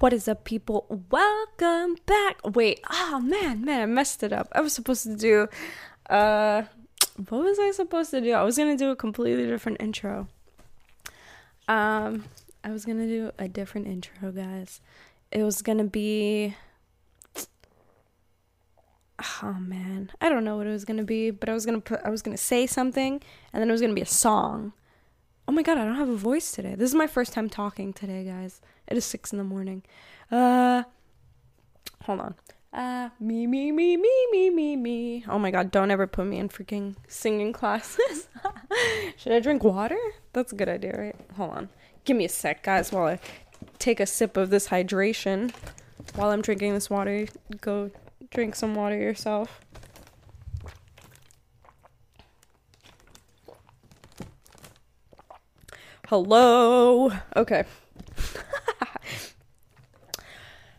What is up, people? Welcome back. Wait, oh man, man, I messed it up. I was supposed to do, uh, what was I supposed to do? I was gonna do a completely different intro. Um, I was gonna do a different intro, guys. It was gonna be, oh man, I don't know what it was gonna be, but I was gonna put, I was gonna say something, and then it was gonna be a song. Oh my god, I don't have a voice today. This is my first time talking today, guys. It is six in the morning. Uh, hold on. Uh, me, me, me, me, me, me, me. Oh my god, don't ever put me in freaking singing classes. Should I drink water? That's a good idea, right? Hold on. Give me a sec, guys, while I take a sip of this hydration. While I'm drinking this water, go drink some water yourself. Hello. Okay.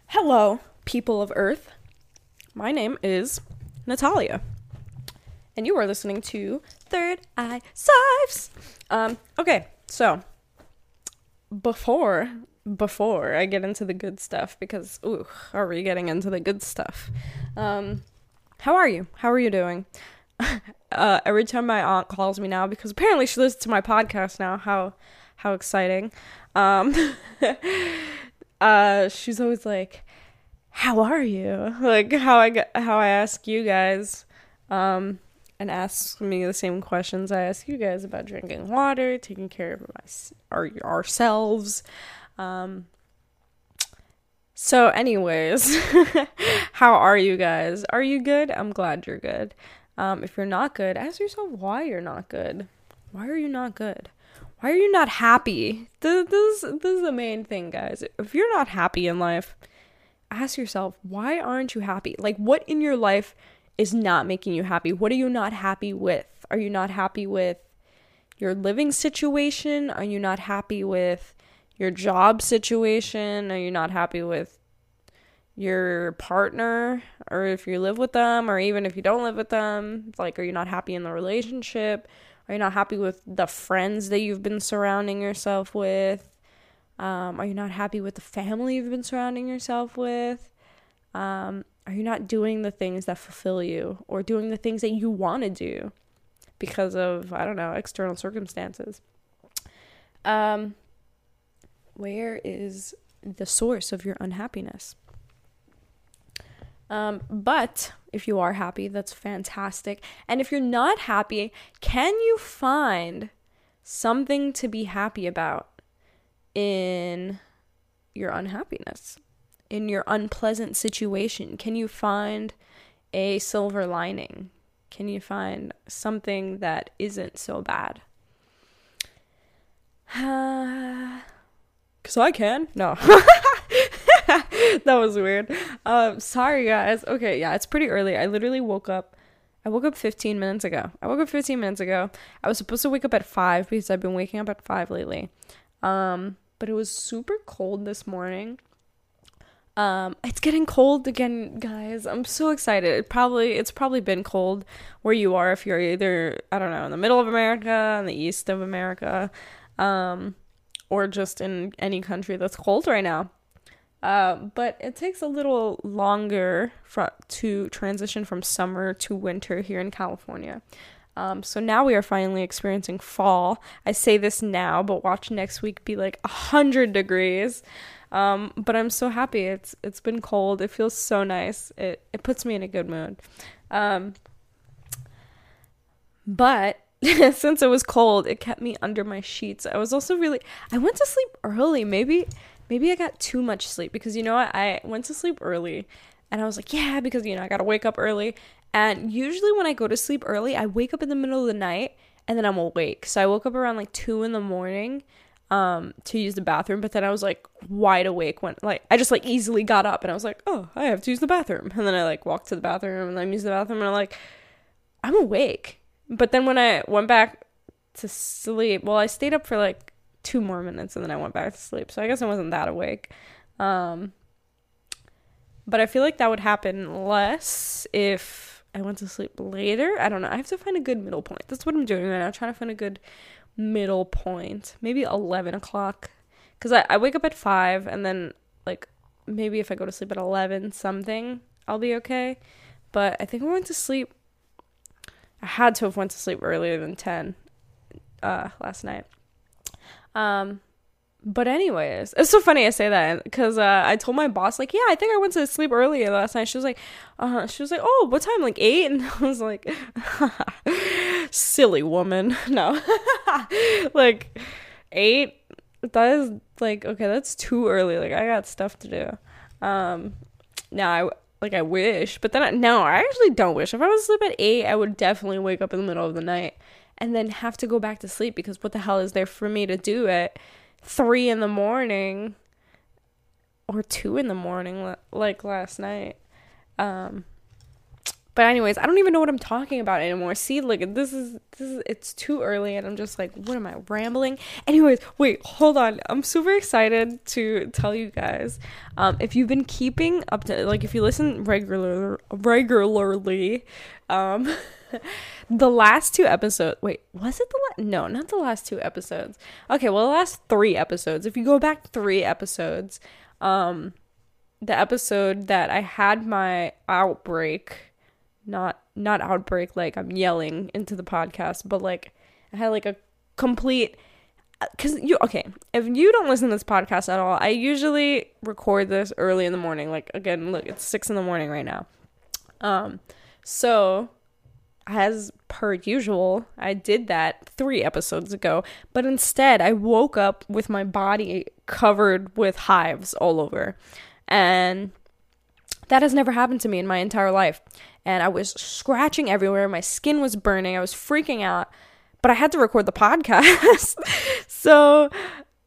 Hello, people of Earth. My name is Natalia, and you are listening to Third Eye Sives. Um, okay, so before before I get into the good stuff, because ooh, are we getting into the good stuff? Um, how are you? How are you doing? uh, every time my aunt calls me now, because apparently she listens to my podcast now. How how exciting! Um, uh, she's always like, "How are you?" Like how I how I ask you guys, um, and ask me the same questions I ask you guys about drinking water, taking care of my our ourselves. Um, so, anyways, how are you guys? Are you good? I'm glad you're good. Um, if you're not good, ask yourself why you're not good. Why are you not good? Why are you not happy? This, this, this is the main thing, guys. If you're not happy in life, ask yourself, why aren't you happy? Like, what in your life is not making you happy? What are you not happy with? Are you not happy with your living situation? Are you not happy with your job situation? Are you not happy with your partner? Or if you live with them, or even if you don't live with them? Like, are you not happy in the relationship? Are you not happy with the friends that you've been surrounding yourself with? Um, are you not happy with the family you've been surrounding yourself with? Um, are you not doing the things that fulfill you or doing the things that you want to do because of, I don't know, external circumstances? Um, where is the source of your unhappiness? Um, but if you are happy, that's fantastic. And if you're not happy, can you find something to be happy about in your unhappiness, in your unpleasant situation? Can you find a silver lining? Can you find something that isn't so bad? Because I can. No. that was weird. Um, sorry guys. Okay, yeah, it's pretty early. I literally woke up. I woke up 15 minutes ago. I woke up 15 minutes ago. I was supposed to wake up at 5 because I've been waking up at 5 lately. Um, but it was super cold this morning. Um, it's getting cold again, guys. I'm so excited. It probably it's probably been cold where you are if you're either I don't know in the middle of America, in the east of America, um, or just in any country that's cold right now. Uh, but it takes a little longer to transition from summer to winter here in California. Um, so now we are finally experiencing fall. I say this now, but watch next week be like a hundred degrees. Um, but I'm so happy. It's it's been cold. It feels so nice. It it puts me in a good mood. Um, but since it was cold, it kept me under my sheets. I was also really I went to sleep early. Maybe maybe I got too much sleep because you know what? I went to sleep early and I was like, yeah, because you know, I got to wake up early. And usually when I go to sleep early, I wake up in the middle of the night and then I'm awake. So I woke up around like 2 in the morning um to use the bathroom, but then I was like wide awake when like I just like easily got up and I was like, "Oh, I have to use the bathroom." And then I like walked to the bathroom and then used the bathroom and I'm like I'm awake. But then when I went back to sleep, well, I stayed up for like two more minutes and then I went back to sleep. So I guess I wasn't that awake. Um, but I feel like that would happen less if I went to sleep later. I don't know. I have to find a good middle point. That's what I'm doing right now. trying to find a good middle point. Maybe 11 o'clock. Because I, I wake up at 5 and then like maybe if I go to sleep at 11 something, I'll be okay. But I think I went to sleep I had to have went to sleep earlier than 10 uh last night. Um but anyways, it's so funny I say that because uh, I told my boss like, yeah, I think I went to sleep earlier last night. She was like, uh, she was like, oh, what time? Like eight? And I was like, silly woman. No, like eight. That is like okay, that's too early. Like I got stuff to do. Um, now I like I wish, but then I, no, I actually don't wish. If I was asleep at eight, I would definitely wake up in the middle of the night and then have to go back to sleep because what the hell is there for me to do at three in the morning or two in the morning like last night? Um but anyways i don't even know what i'm talking about anymore see like this is this is it's too early and i'm just like what am i rambling anyways wait hold on i'm super excited to tell you guys um if you've been keeping up to like if you listen regular regularly um the last two episodes. Wait, was it the last? No, not the last two episodes. Okay, well, the last three episodes. If you go back three episodes, um, the episode that I had my outbreak, not not outbreak like I'm yelling into the podcast, but like I had like a complete because you okay if you don't listen to this podcast at all i usually record this early in the morning like again look it's six in the morning right now um so as per usual, I did that three episodes ago, but instead I woke up with my body covered with hives all over. And that has never happened to me in my entire life. And I was scratching everywhere, my skin was burning, I was freaking out, but I had to record the podcast. so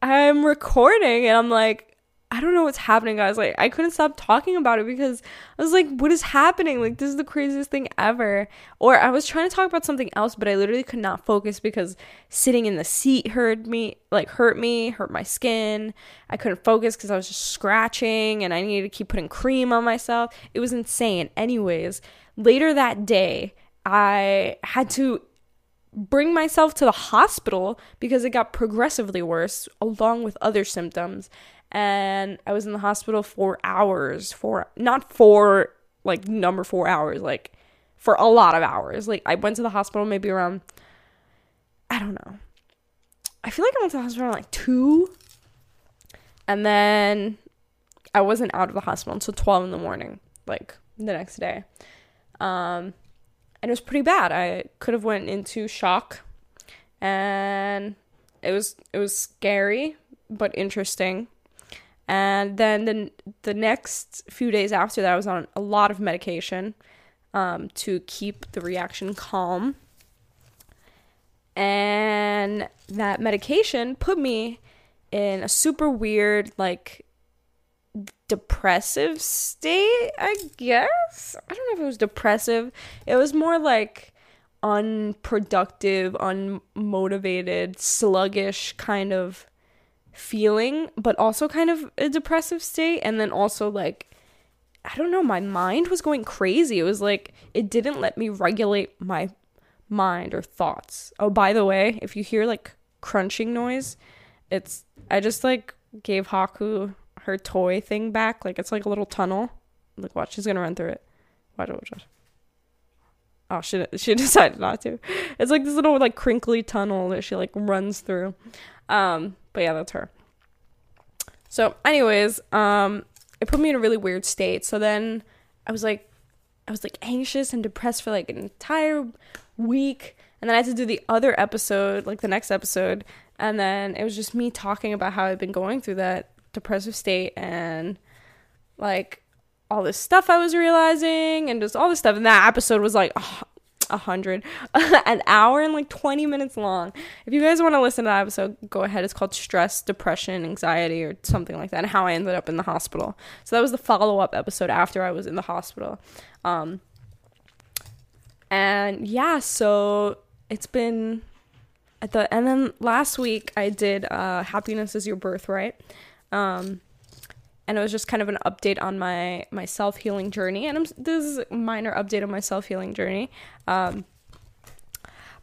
I'm recording and I'm like, I don't know what's happening, guys. Like, I couldn't stop talking about it because I was like, what is happening? Like, this is the craziest thing ever. Or I was trying to talk about something else, but I literally could not focus because sitting in the seat hurt me, like, hurt me, hurt my skin. I couldn't focus because I was just scratching and I needed to keep putting cream on myself. It was insane. Anyways, later that day, I had to bring myself to the hospital because it got progressively worse along with other symptoms and I was in the hospital for hours, for not for like number 4 hours, like for a lot of hours. Like I went to the hospital maybe around I don't know. I feel like I went to the hospital around like 2 and then I wasn't out of the hospital until 12 in the morning, like the next day. Um and it was pretty bad. I could have went into shock and it was it was scary but interesting and then the, the next few days after that, I was on a lot of medication um, to keep the reaction calm. And that medication put me in a super weird, like, depressive state, I guess. I don't know if it was depressive. It was more like unproductive, unmotivated, sluggish kind of feeling, but also kind of a depressive state. And then also, like, I don't know, my mind was going crazy. It was like, it didn't let me regulate my mind or thoughts. Oh, by the way, if you hear like crunching noise, it's, I just like gave Haku her toy thing back. Like, it's like a little tunnel. Like, watch, she's gonna run through it. Watch, watch, watch. Oh, she she decided not to. It's like this little like crinkly tunnel that she like runs through. Um, but yeah, that's her. So, anyways, um, it put me in a really weird state. So then I was like, I was like anxious and depressed for like an entire week. And then I had to do the other episode, like the next episode. And then it was just me talking about how I've been going through that depressive state and like all this stuff I was realizing and just all this stuff. And that episode was like, oh, 100, an hour and like 20 minutes long. If you guys want to listen to that episode, go ahead. It's called Stress, Depression, Anxiety, or something like that, and how I ended up in the hospital. So that was the follow up episode after I was in the hospital. Um, and yeah, so it's been at the, and then last week I did uh, Happiness is Your Birthright. Um, and it was just kind of an update on my my self healing journey. And I'm, this is a minor update on my self healing journey, um,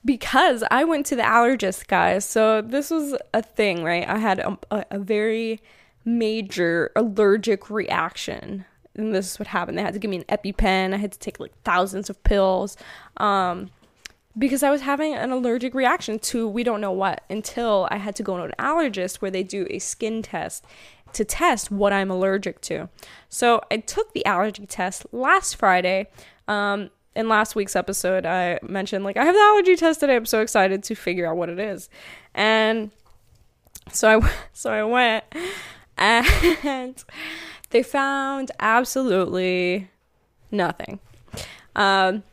because I went to the allergist, guys. So this was a thing, right? I had a, a, a very major allergic reaction. And this is what happened. They had to give me an EpiPen. I had to take like thousands of pills. Um, because I was having an allergic reaction to we don't know what until I had to go to an allergist where they do a skin test to test what I'm allergic to. So I took the allergy test last Friday. Um, in last week's episode, I mentioned like I have the allergy test today. I'm so excited to figure out what it is, and so I so I went and they found absolutely nothing. Um,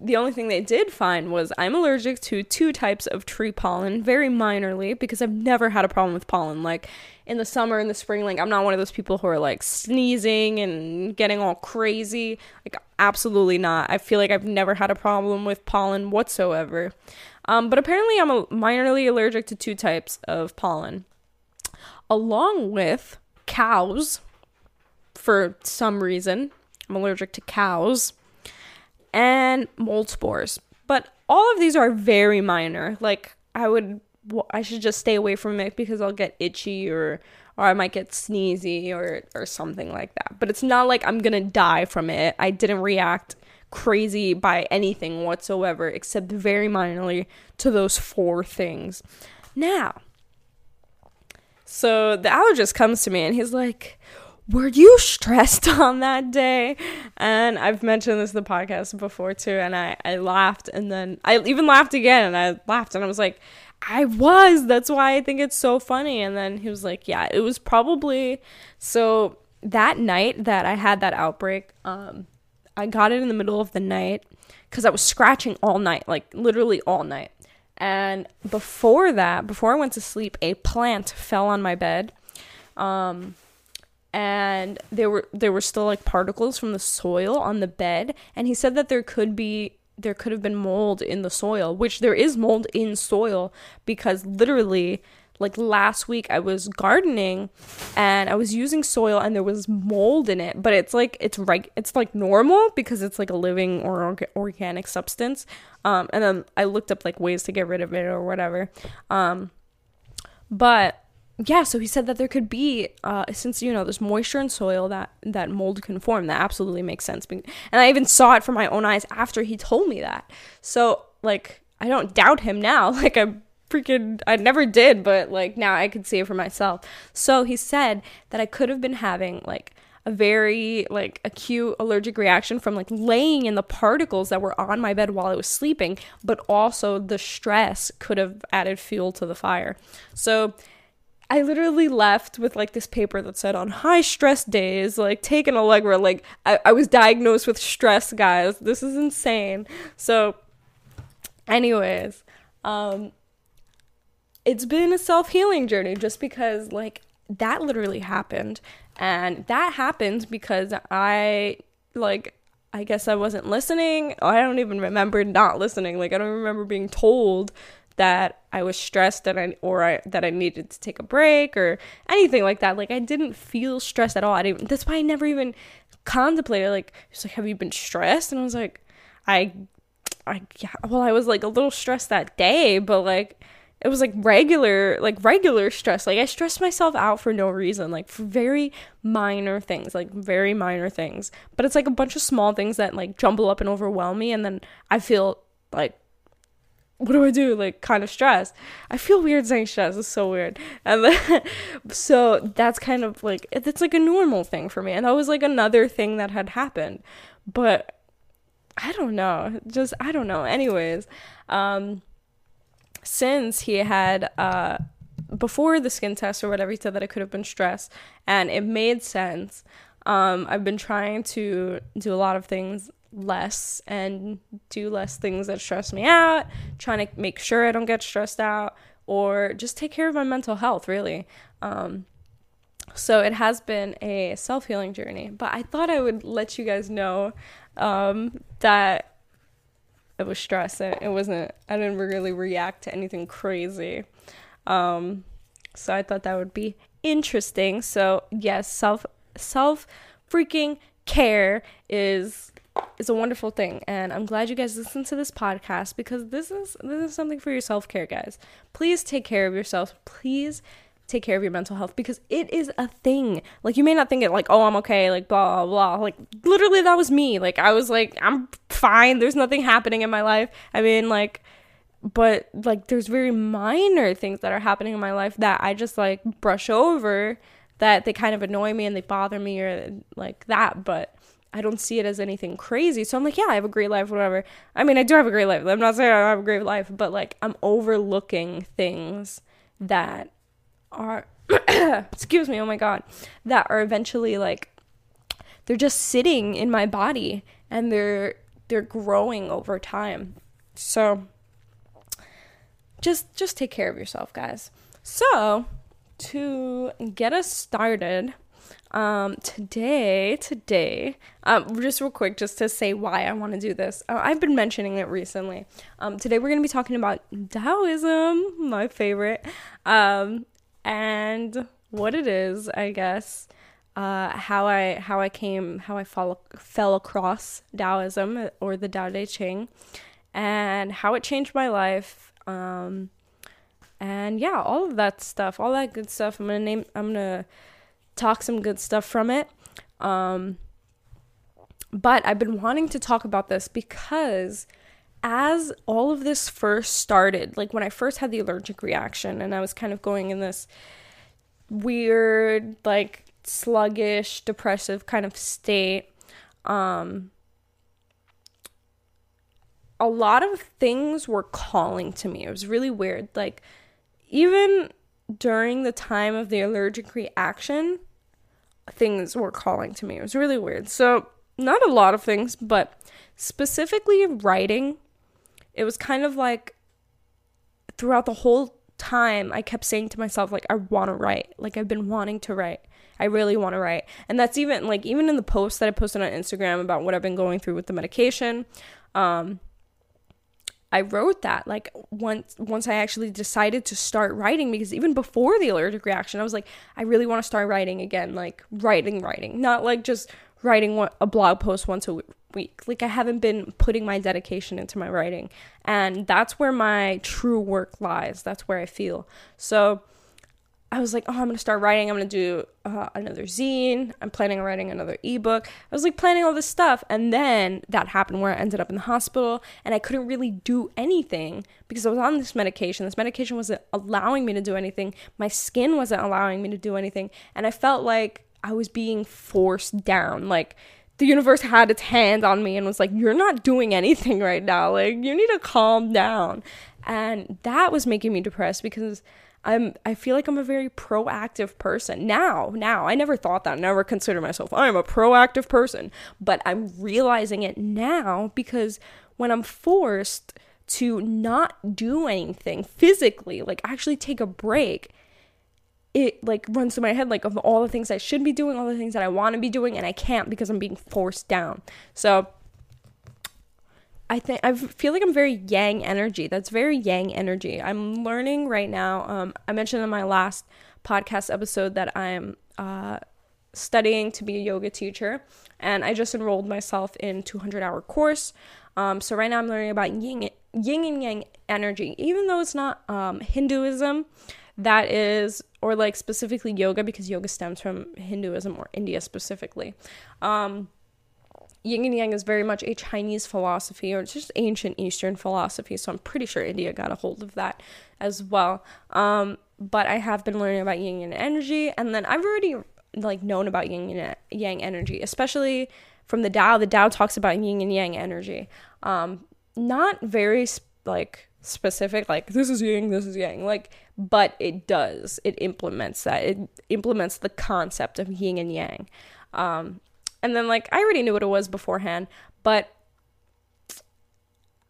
the only thing they did find was I'm allergic to two types of tree pollen, very minorly, because I've never had a problem with pollen. Like in the summer, in the spring, like I'm not one of those people who are like sneezing and getting all crazy. Like, absolutely not. I feel like I've never had a problem with pollen whatsoever. Um, but apparently, I'm a minorly allergic to two types of pollen, along with cows for some reason. I'm allergic to cows and mold spores. But all of these are very minor. Like I would I should just stay away from it because I'll get itchy or or I might get sneezy or or something like that. But it's not like I'm going to die from it. I didn't react crazy by anything whatsoever except very minorly to those four things. Now, so the allergist comes to me and he's like, were you stressed on that day? And I've mentioned this in the podcast before too, and I, I laughed and then I even laughed again and I laughed and I was like, I was. That's why I think it's so funny. And then he was like, Yeah, it was probably so that night that I had that outbreak, um, I got it in the middle of the night because I was scratching all night, like literally all night. And before that, before I went to sleep, a plant fell on my bed. Um, and there were there were still like particles from the soil on the bed and he said that there could be there could have been mold in the soil which there is mold in soil because literally like last week I was gardening and I was using soil and there was mold in it but it's like it's right it's like normal because it's like a living or orga- organic substance. Um and then I looked up like ways to get rid of it or whatever. Um but yeah, so he said that there could be, uh, since you know there's moisture in soil that that mold can form. That absolutely makes sense. And I even saw it from my own eyes after he told me that. So like, I don't doubt him now. Like I freaking, I never did, but like now I could see it for myself. So he said that I could have been having like a very like acute allergic reaction from like laying in the particles that were on my bed while I was sleeping, but also the stress could have added fuel to the fire. So I literally left with like this paper that said on high stress days, like take an Allegra. Like I, I was diagnosed with stress, guys. This is insane. So, anyways, um, it's been a self healing journey just because like that literally happened, and that happened because I like I guess I wasn't listening. I don't even remember not listening. Like I don't remember being told that I was stressed that I or I, that I needed to take a break or anything like that. Like I didn't feel stressed at all. I didn't. That's why I never even contemplated. Like she's like, "Have you been stressed?" And I was like, "I, I yeah." Well, I was like a little stressed that day, but like it was like regular like regular stress like i stressed myself out for no reason like for very minor things like very minor things but it's like a bunch of small things that like jumble up and overwhelm me and then i feel like what do I do? Like kind of stressed. I feel weird saying stress. It's so weird. And then, so that's kind of like it's like a normal thing for me. And that was like another thing that had happened. But I don't know. Just I don't know. Anyways, um since he had uh before the skin test or whatever he said that I could have been stressed and it made sense. Um I've been trying to do a lot of things less and do less things that stress me out, trying to make sure I don't get stressed out, or just take care of my mental health, really. Um, so it has been a self healing journey, but I thought I would let you guys know um, that it was stress. It, it wasn't, I didn't really react to anything crazy. Um, so I thought that would be interesting. So, yes, self, self freaking care is is a wonderful thing and i'm glad you guys listen to this podcast because this is this is something for your self-care guys please take care of yourself please take care of your mental health because it is a thing. Like you may not think it like, oh, I'm okay, like blah blah blah. Like literally that was me. Like I was like, I'm fine. There's nothing happening in my life. I mean, like but like there's very minor things that are happening in my life that I just like brush over that they kind of annoy me and they bother me or like that, but I don't see it as anything crazy. So I'm like, yeah, I have a great life, whatever. I mean, I do have a great life. I'm not saying I have a great life, but like I'm overlooking things that are excuse me, oh my god, that are eventually like they're just sitting in my body and they're they're growing over time. So just just take care of yourself, guys. So, to get us started, um, today, today, um, just real quick, just to say why I want to do this. Uh, I've been mentioning it recently. Um, today we're going to be talking about Taoism, my favorite. Um, and what it is, I guess, uh, how I how I came how I fall, fell across Taoism or the Tao Te Ching, and how it changed my life. Um, and yeah, all of that stuff, all that good stuff. I'm gonna name. I'm gonna talk some good stuff from it. Um, but I've been wanting to talk about this because as all of this first started, like when I first had the allergic reaction and I was kind of going in this weird, like sluggish, depressive kind of state, um, a lot of things were calling to me. It was really weird. Like, even during the time of the allergic reaction, things were calling to me. It was really weird. So, not a lot of things, but specifically writing it was kind of like throughout the whole time I kept saying to myself like I want to write. Like I've been wanting to write. I really want to write. And that's even like even in the post that I posted on Instagram about what I've been going through with the medication. Um I wrote that like once once I actually decided to start writing because even before the allergic reaction I was like I really want to start writing again like writing writing not like just writing a blog post once a week. Like I haven't been putting my dedication into my writing. And that's where my true work lies. That's where I feel. So I was like, oh, I'm to start writing. I'm to do uh, another zine. I'm planning on writing another ebook. I was like planning all this stuff. And then that happened where I ended up in the hospital and I couldn't really do anything because I was on this medication. This medication wasn't allowing me to do anything. My skin wasn't allowing me to do anything. And I felt like I was being forced down. Like, the universe had its hand on me and was like, You're not doing anything right now. Like, you need to calm down. And that was making me depressed because I'm I feel like I'm a very proactive person. Now, now, I never thought that, never considered myself I'm a proactive person, but I'm realizing it now because when I'm forced to not do anything physically, like actually take a break, it like runs through my head like of all the things I should be doing, all the things that I want to be doing, and I can't because I'm being forced down. So I think I feel like I'm very yang energy. That's very yang energy. I'm learning right now. Um, I mentioned in my last podcast episode that I'm uh, studying to be a yoga teacher, and I just enrolled myself in 200 hour course. Um, so right now I'm learning about yin, yin and yang energy, even though it's not um, Hinduism that is or like specifically yoga because yoga stems from hinduism or india specifically um, yin and yang is very much a chinese philosophy or it's just ancient eastern philosophy so i'm pretty sure india got a hold of that as well um, but i have been learning about yin and energy and then i've already like known about yin and yang energy especially from the Tao. The Tao talks about yin and yang energy. Um, not very like specific like this is yin this is yang like but it does it implements that it implements the concept of yin and yang um and then like i already knew what it was beforehand but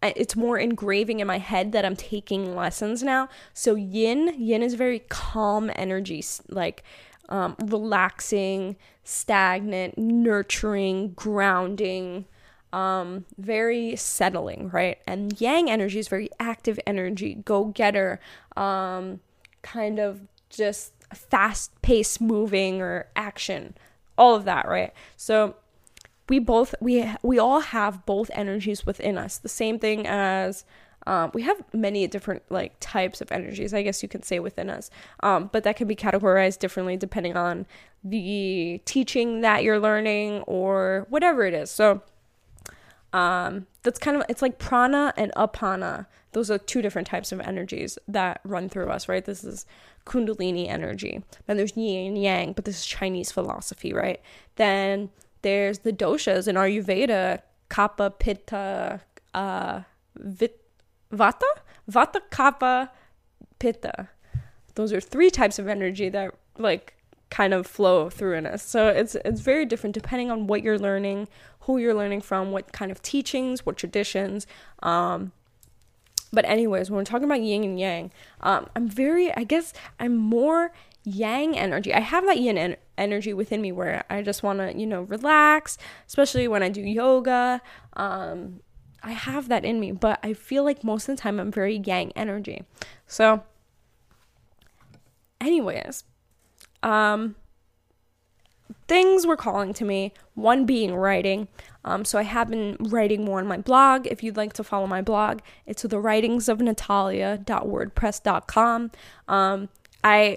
it's more engraving in my head that i'm taking lessons now so yin yin is very calm energy like um, relaxing stagnant nurturing grounding um, very settling, right? And yang energy is very active energy, go getter, um, kind of just fast pace moving or action, all of that, right? So we both we we all have both energies within us. The same thing as Um, we have many different like types of energies, I guess you could say within us. Um, but that can be categorized differently depending on the teaching that you're learning or whatever it is. So um, that's kind of it's like prana and apana. Those are two different types of energies that run through us, right? This is kundalini energy. Then there's yin and yang, but this is Chinese philosophy, right? Then there's the doshas in Ayurveda, kapha, pitta, uh, vit, vata, vata, kapha, pitta. Those are three types of energy that like kind of flow through in us. So it's it's very different depending on what you're learning, who you're learning from, what kind of teachings, what traditions. Um, but anyways, when we're talking about yin and yang, um, I'm very, I guess, I'm more yang energy. I have that yin en- energy within me where I just want to, you know, relax, especially when I do yoga. Um, I have that in me, but I feel like most of the time I'm very yang energy. So, anyways, um, things were calling to me, one being writing. Um, so I have been writing more on my blog. If you'd like to follow my blog, it's the writings of natalia.wordpress.com. Um, I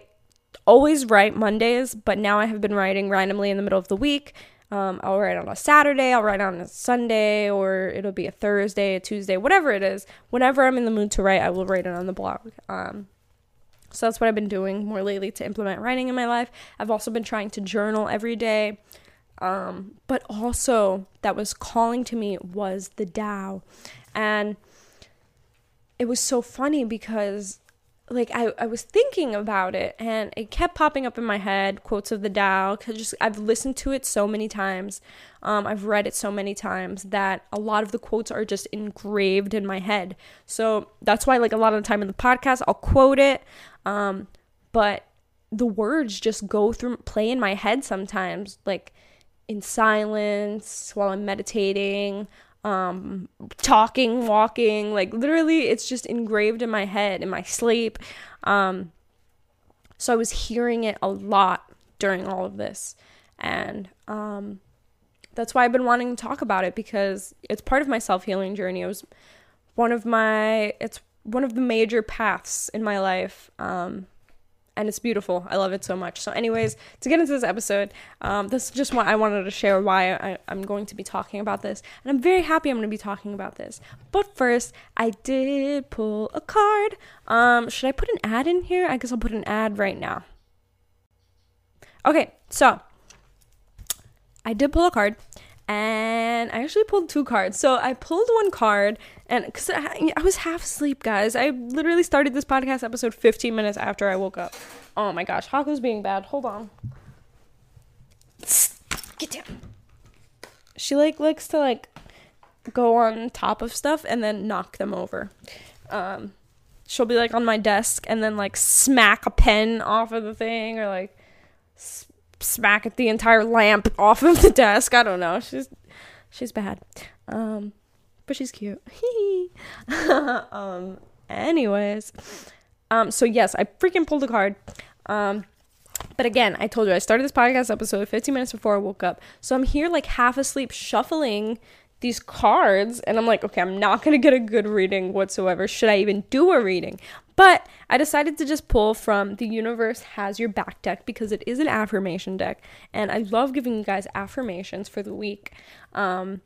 always write Mondays, but now I have been writing randomly in the middle of the week. Um, I'll write on a Saturday, I'll write on a Sunday, or it'll be a Thursday, a Tuesday, whatever it is. Whenever I'm in the mood to write, I will write it on the blog. Um, so that's what I've been doing more lately to implement writing in my life. I've also been trying to journal every day. Um, but also, that was calling to me was the Tao. And it was so funny because like I, I was thinking about it and it kept popping up in my head quotes of the Tao because just I've listened to it so many times. Um, I've read it so many times that a lot of the quotes are just engraved in my head. So that's why like a lot of the time in the podcast I'll quote it um, but the words just go through play in my head sometimes like in silence while I'm meditating um, talking, walking, like literally it's just engraved in my head in my sleep. Um, so I was hearing it a lot during all of this. And um, that's why I've been wanting to talk about it because it's part of my self healing journey. It was one of my, it's one of the major paths in my life. Um, and it's beautiful. I love it so much. So, anyways, to get into this episode, um, this is just what I wanted to share why I, I'm going to be talking about this, and I'm very happy I'm going to be talking about this. But first, I did pull a card. Um, should I put an ad in here? I guess I'll put an ad right now. Okay, so I did pull a card, and I actually pulled two cards. So I pulled one card, and because I, I, was half asleep, guys. I literally started this podcast episode 15 minutes after I woke up. Oh my gosh, Haku's being bad. Hold on. Get down. She like likes to like go on top of stuff and then knock them over. Um, she'll be like on my desk and then like smack a pen off of the thing or like smack at the entire lamp off of the desk. I don't know. She's she's bad. Um but she's cute. um anyways. Um so yes, I freaking pulled a card. Um but again, I told you I started this podcast episode 15 minutes before I woke up. So I'm here like half asleep shuffling these cards and I'm like, okay, I'm not going to get a good reading whatsoever. Should I even do a reading? But I decided to just pull from the universe has your back deck because it is an affirmation deck and I love giving you guys affirmations for the week. Um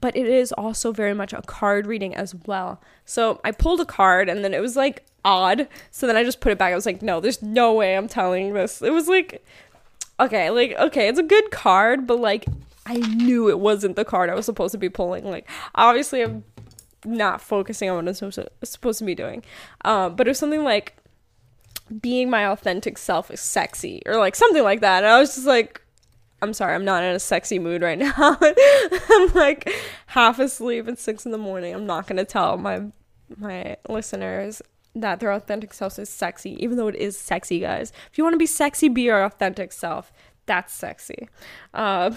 but it is also very much a card reading as well. So I pulled a card and then it was like odd. So then I just put it back. I was like, no, there's no way I'm telling this. It was like okay, like okay, it's a good card, but like I knew it wasn't the card I was supposed to be pulling. Like, obviously, I'm not focusing on what I'm supposed to, supposed to be doing. Um, but it was something like being my authentic self is sexy or like something like that. And I was just like, I'm sorry, I'm not in a sexy mood right now. I'm like half asleep at six in the morning. I'm not gonna tell my my listeners that their authentic self is sexy, even though it is sexy, guys. If you want to be sexy, be your authentic self that's sexy. Um,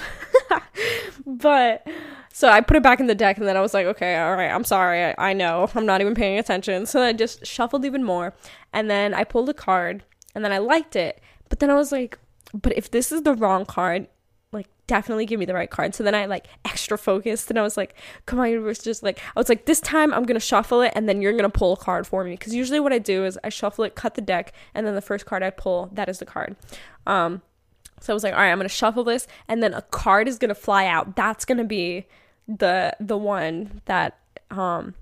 but so I put it back in the deck and then I was like, okay, all right, I'm sorry. I, I know. I'm not even paying attention. So I just shuffled even more. And then I pulled a card and then I liked it. But then I was like, but if this is the wrong card, like definitely give me the right card. So then I like extra focused and I was like, come on, universe, just like I was like, this time I'm gonna shuffle it and then you're gonna pull a card for me. Because usually what I do is I shuffle it, cut the deck, and then the first card I pull, that is the card. Um so I was like, all right, I'm gonna shuffle this, and then a card is gonna fly out. That's gonna be the the one that um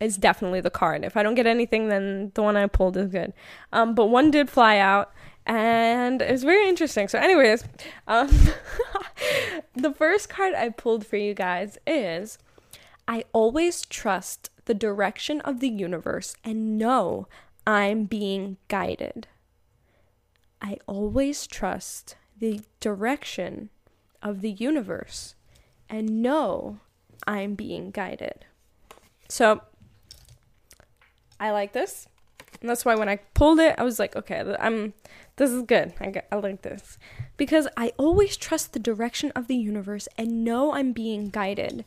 is definitely the card. If I don't get anything, then the one I pulled is good. Um, but one did fly out, and it was very interesting. So, anyways, um, the first card I pulled for you guys is I always trust the direction of the universe and know I'm being guided. I always trust the direction of the universe and know I'm being guided. So, I like this. And that's why when I pulled it, I was like, okay, I'm this is good. I, I like this. Because I always trust the direction of the universe and know I'm being guided.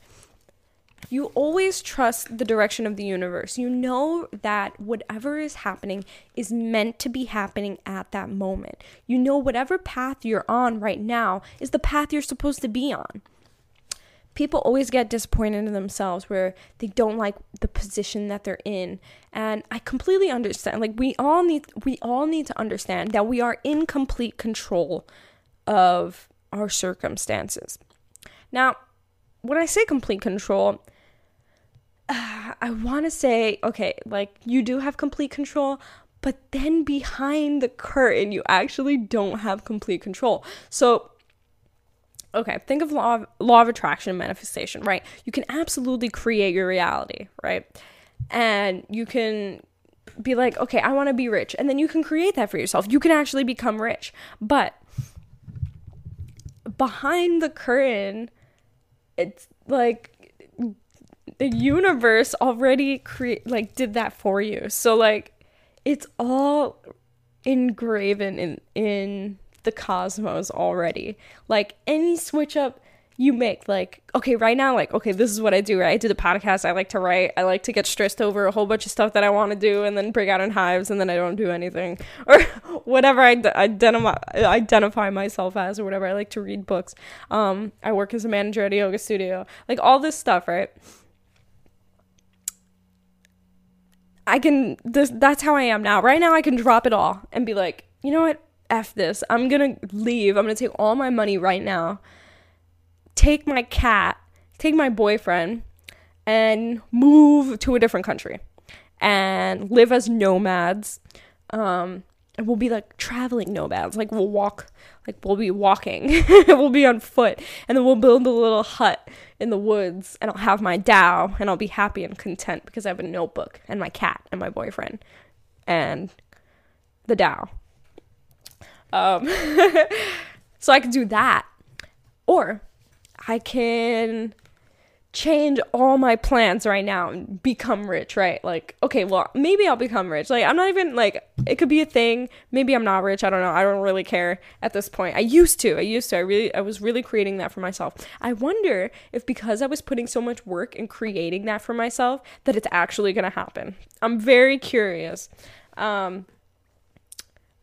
You always trust the direction of the universe. You know that whatever is happening is meant to be happening at that moment. You know whatever path you're on right now is the path you're supposed to be on people always get disappointed in themselves where they don't like the position that they're in and i completely understand like we all need we all need to understand that we are in complete control of our circumstances now when i say complete control i want to say okay like you do have complete control but then behind the curtain you actually don't have complete control so okay, think of law of, law of attraction and manifestation, right? You can absolutely create your reality, right? And you can be like, okay, I want to be rich. And then you can create that for yourself. You can actually become rich. But behind the curtain, it's like the universe already create like did that for you. So like it's all engraven in in the cosmos already. Like any switch up you make, like, okay, right now, like, okay, this is what I do, right? I do the podcast, I like to write, I like to get stressed over a whole bunch of stuff that I want to do and then break out in hives and then I don't do anything. Or whatever I d- identify, identify myself as or whatever. I like to read books. Um, I work as a manager at a yoga studio. Like all this stuff, right? I can this that's how I am now. Right now I can drop it all and be like, you know what? F this. I'm gonna leave. I'm gonna take all my money right now, take my cat, take my boyfriend, and move to a different country and live as nomads. Um, and we'll be like traveling nomads. Like we'll walk, like we'll be walking, we'll be on foot, and then we'll build a little hut in the woods, and I'll have my Tao, and I'll be happy and content because I have a notebook and my cat and my boyfriend, and the Tao. Um, so I can do that. Or I can change all my plans right now and become rich, right? Like, okay, well, maybe I'll become rich. Like, I'm not even like, it could be a thing. Maybe I'm not rich. I don't know. I don't really care at this point. I used to. I used to. I really, I was really creating that for myself. I wonder if because I was putting so much work in creating that for myself, that it's actually going to happen. I'm very curious. Um,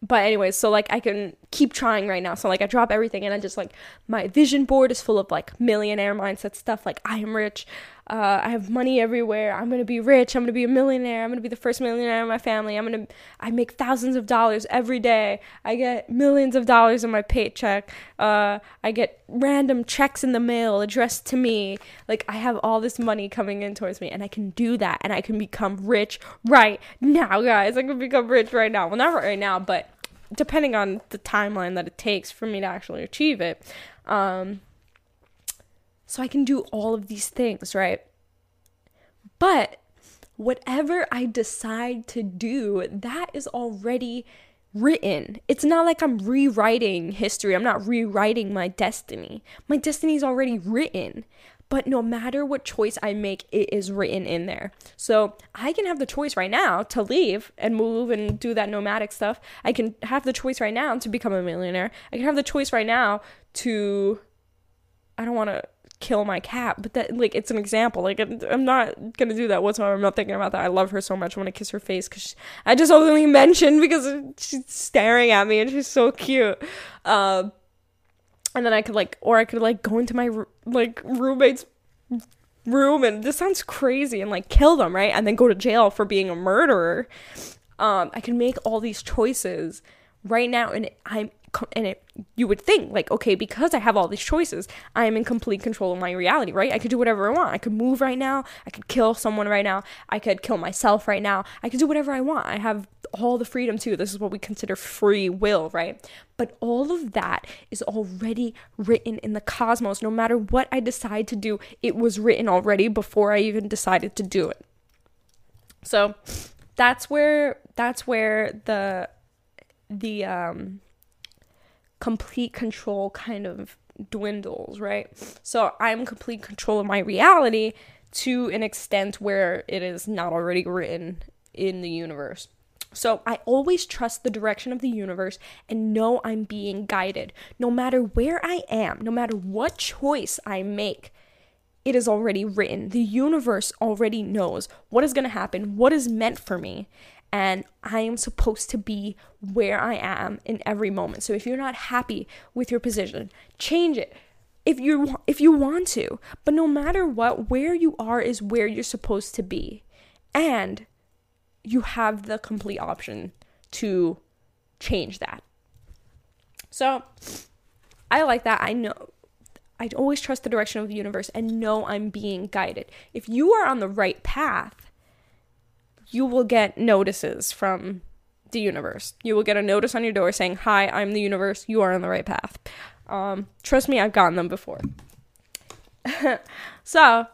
but anyways, so like I can keep trying right now. So like I drop everything and I just like my vision board is full of like millionaire mindset stuff. Like I am rich. Uh, I have money everywhere. I'm gonna be rich. I'm gonna be a millionaire. I'm gonna be the first millionaire in my family. I'm gonna I make thousands of dollars every day. I get millions of dollars in my paycheck. Uh, I get random checks in the mail addressed to me. Like I have all this money coming in towards me, and I can do that, and I can become rich right now, guys. I can become rich right now. Well, not right now, but depending on the timeline that it takes for me to actually achieve it. Um, so I can do all of these things, right? But whatever I decide to do, that is already written. It's not like I'm rewriting history. I'm not rewriting my destiny. My destiny is already written. But no matter what choice I make, it is written in there. So I can have the choice right now to leave and move and do that nomadic stuff. I can have the choice right now to become a millionaire. I can have the choice right now to. I don't want to kill my cat, but that like it's an example. Like I'm not gonna do that whatsoever. I'm not thinking about that. I love her so much. I want to kiss her face because I just only mentioned because she's staring at me and she's so cute. Um, and then I could like, or I could like go into my like roommate's room and this sounds crazy and like kill them, right? And then go to jail for being a murderer. Um, I can make all these choices right now, and I'm and it you would think like okay because i have all these choices i am in complete control of my reality right? I could do whatever i want. I could move right now. I could kill someone right now. I could kill myself right now. I could do whatever i want. I have all the freedom to this is what we consider free will right? But all of that is already written in the cosmos. No matter what i decide to do it was written already before i even decided to do it. So that's where that's where the the um complete control kind of dwindles, right? So I'm complete control of my reality to an extent where it is not already written in the universe. So I always trust the direction of the universe and know I'm being guided. No matter where I am, no matter what choice I make, it is already written. The universe already knows what is going to happen, what is meant for me and I am supposed to be where I am in every moment. So if you're not happy with your position, change it. If you if you want to, but no matter what, where you are is where you're supposed to be. And you have the complete option to change that. So I like that. I know I always trust the direction of the universe and know I'm being guided. If you are on the right path, you will get notices from the universe. You will get a notice on your door saying, Hi, I'm the universe. You are on the right path. Um, trust me, I've gotten them before. so,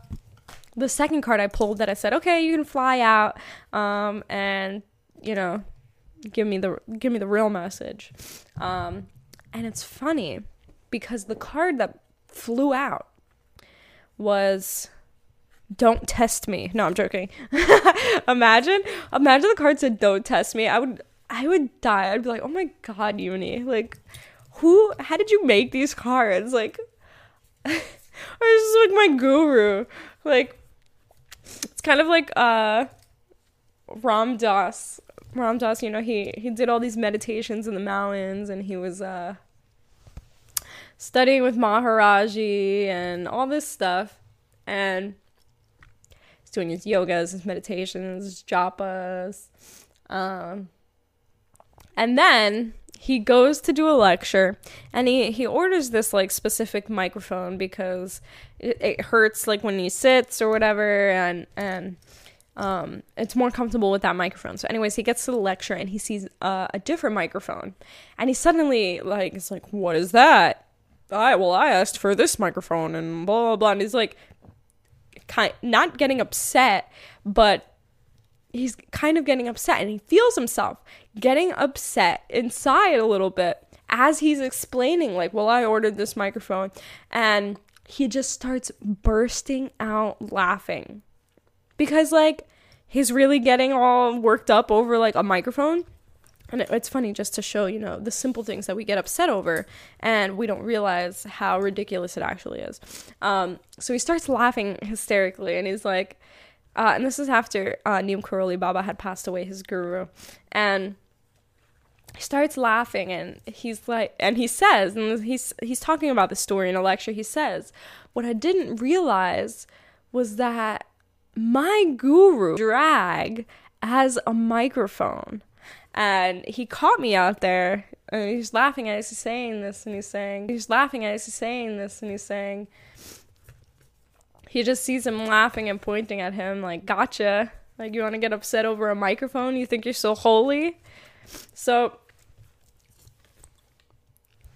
the second card I pulled that I said, Okay, you can fly out um, and, you know, give me the give me the real message. Um, and it's funny because the card that flew out was don't test me. No, I'm joking. imagine, imagine the card said don't test me. I would I would die. I'd be like, "Oh my god, Uni. Like who how did you make these cards?" Like or this is like my guru. Like it's kind of like uh Ram Dass. Ram you know, he he did all these meditations in the mountains and he was uh studying with Maharaji and all this stuff. And doing his yogas, his meditations, his japas. Um, and then he goes to do a lecture and he, he orders this like specific microphone because it, it hurts like when he sits or whatever and and um, it's more comfortable with that microphone. So, anyways, he gets to the lecture and he sees uh, a different microphone, and he suddenly like it's like, "What is that?" I well, I asked for this microphone, and blah blah blah. And he's like, kind not getting upset, but he's kind of getting upset and he feels himself getting upset inside a little bit as he's explaining like, "Well, I ordered this microphone." And he just starts bursting out laughing. Because like he's really getting all worked up over like a microphone and it's funny just to show you know the simple things that we get upset over and we don't realize how ridiculous it actually is um, so he starts laughing hysterically and he's like uh, and this is after uh, Neem Karoli Baba had passed away, his guru, and he starts laughing and he's like, and he says, and he's he's talking about the story in a lecture. He says, "What I didn't realize was that my guru drag has a microphone." And he caught me out there and he's laughing as he's saying this and he's saying he's laughing as he's saying this and he's saying he just sees him laughing and pointing at him like gotcha. Like you want to get upset over a microphone? You think you're so holy? So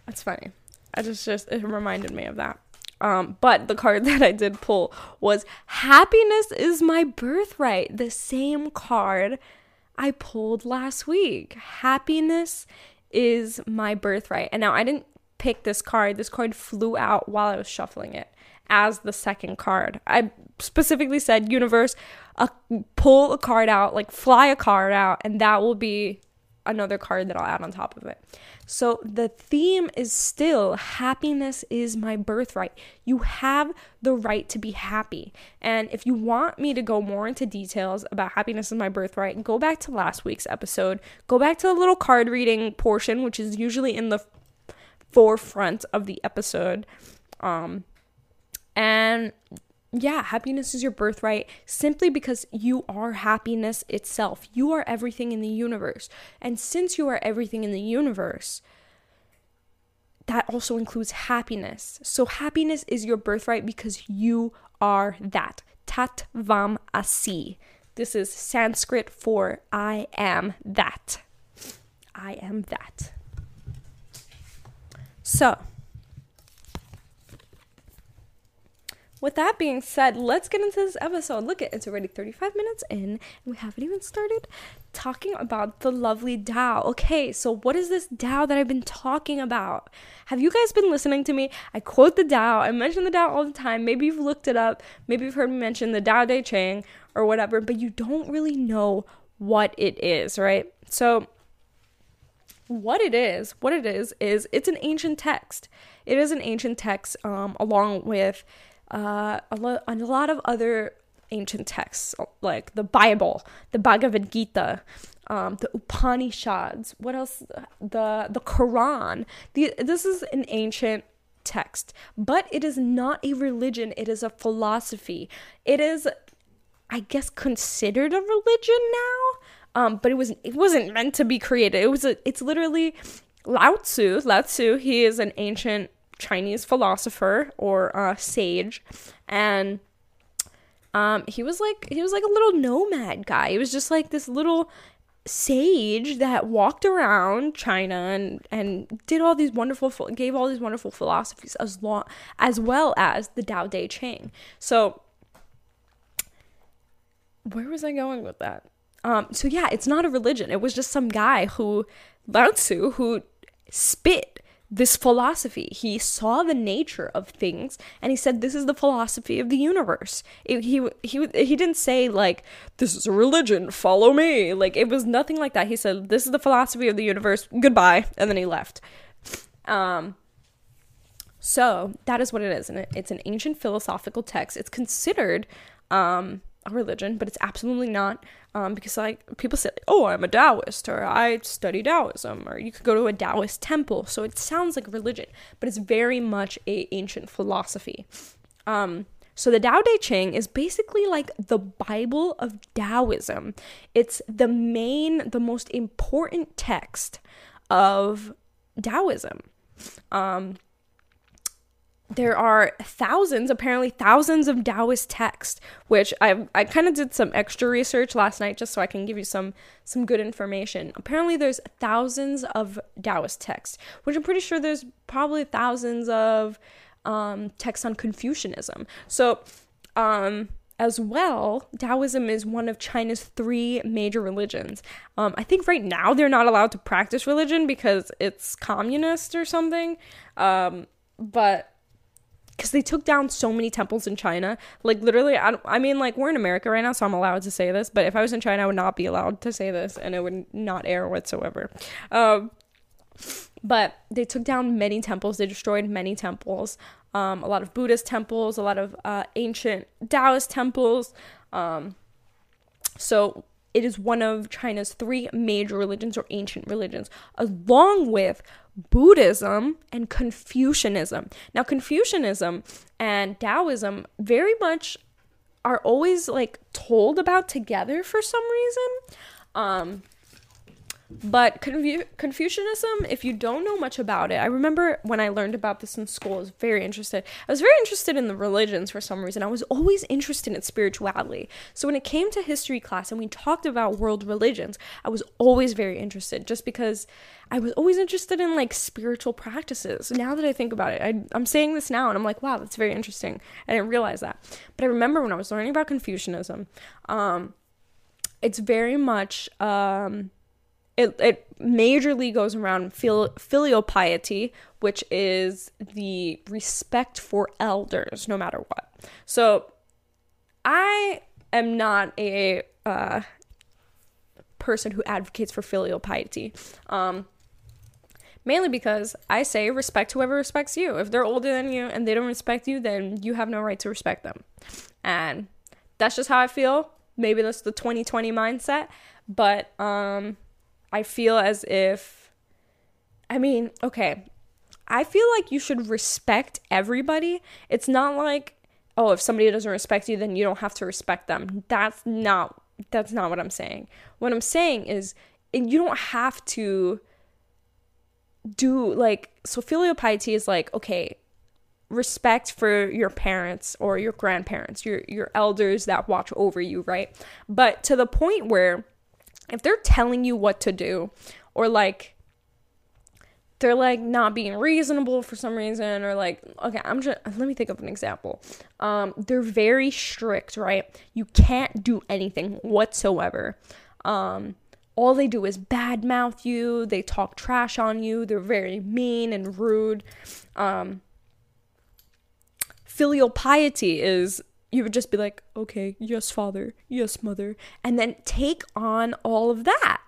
that's funny. I just just it reminded me of that. Um, but the card that I did pull was happiness is my birthright. The same card I pulled last week. Happiness is my birthright. And now I didn't pick this card. This card flew out while I was shuffling it as the second card. I specifically said, universe, pull a card out, like fly a card out, and that will be another card that I'll add on top of it. So the theme is still happiness is my birthright. You have the right to be happy. And if you want me to go more into details about happiness is my birthright, go back to last week's episode. Go back to the little card reading portion, which is usually in the forefront of the episode. Um, and yeah, happiness is your birthright simply because you are happiness itself. You are everything in the universe. And since you are everything in the universe, that also includes happiness. So, happiness is your birthright because you are that. Tat tvam asi. This is Sanskrit for I am that. I am that. So, with that being said, let's get into this episode. Look at it's already 35 minutes in and we haven't even started talking about the lovely Tao. Okay, so what is this Tao that I've been talking about? Have you guys been listening to me? I quote the Tao. I mention the Tao all the time. Maybe you've looked it up. Maybe you've heard me mention the Tao De Ching or whatever, but you don't really know what it is, right? So what it is, what it is is it's an ancient text. It is an ancient text um along with uh, a, lo- a lot of other ancient texts like the Bible, the Bhagavad Gita, um, the Upanishads. What else? The the Quran. The, this is an ancient text, but it is not a religion. It is a philosophy. It is, I guess, considered a religion now. Um, but it was it wasn't meant to be created. It was a, it's literally Lao Tzu. Lao Tzu. He is an ancient Chinese philosopher or uh, sage, and um, he was like he was like a little nomad guy. He was just like this little sage that walked around China and and did all these wonderful gave all these wonderful philosophies as long as well as the Tao Te Ching. So where was I going with that? Um, so yeah, it's not a religion. It was just some guy who Lao Tzu who spit this philosophy. He saw the nature of things and he said this is the philosophy of the universe. It, he he he didn't say like this is a religion, follow me. Like it was nothing like that. He said this is the philosophy of the universe. Goodbye, and then he left. Um so that is what it is and it, it's an ancient philosophical text. It's considered um a religion, but it's absolutely not. Um, because like people say, oh, I'm a Taoist, or I study Taoism, or you could go to a Taoist temple. So it sounds like religion, but it's very much a ancient philosophy. Um, so the Tao Te Ching is basically like the Bible of Taoism. It's the main, the most important text of Taoism. Um, there are thousands, apparently thousands of Taoist texts, which I I kind of did some extra research last night just so I can give you some some good information. Apparently there's thousands of Taoist texts, which I'm pretty sure there's probably thousands of um, texts on Confucianism. So, um, as well, Taoism is one of China's three major religions. Um, I think right now they're not allowed to practice religion because it's communist or something. Um, but because they took down so many temples in China. Like literally, I, I mean, like we're in America right now, so I'm allowed to say this. But if I was in China, I would not be allowed to say this, and it would not air whatsoever. Um, but they took down many temples. They destroyed many temples. Um, a lot of Buddhist temples, a lot of uh, ancient Taoist temples. Um, so it is one of China's three major religions or ancient religions, along with Buddhism and Confucianism. Now, Confucianism and Taoism very much are always like told about together for some reason. Um, but Confu- Confucianism, if you don't know much about it, I remember when I learned about this in school, I was very interested. I was very interested in the religions for some reason. I was always interested in spirituality. So when it came to history class and we talked about world religions, I was always very interested just because I was always interested in like spiritual practices. Now that I think about it, I, I'm saying this now and I'm like, wow, that's very interesting. I didn't realize that. But I remember when I was learning about Confucianism, um, it's very much. Um, it, it majorly goes around fil- filial piety, which is the respect for elders, no matter what. So, I am not a uh, person who advocates for filial piety. Um, mainly because I say respect whoever respects you. If they're older than you and they don't respect you, then you have no right to respect them. And that's just how I feel. Maybe that's the 2020 mindset, but um I feel as if, I mean, okay, I feel like you should respect everybody. It's not like, oh, if somebody doesn't respect you, then you don't have to respect them. That's not that's not what I'm saying. What I'm saying is you don't have to do like so filial piety is like, okay, respect for your parents or your grandparents, your your elders that watch over you, right? But to the point where if they're telling you what to do or like they're like not being reasonable for some reason or like okay i'm just let me think of an example. Um they're very strict right? You can't do anything whatsoever. Um all they do is badmouth you. They talk trash on you. They're very mean and rude. Um filial piety is you would just be like okay yes father yes mother and then take on all of that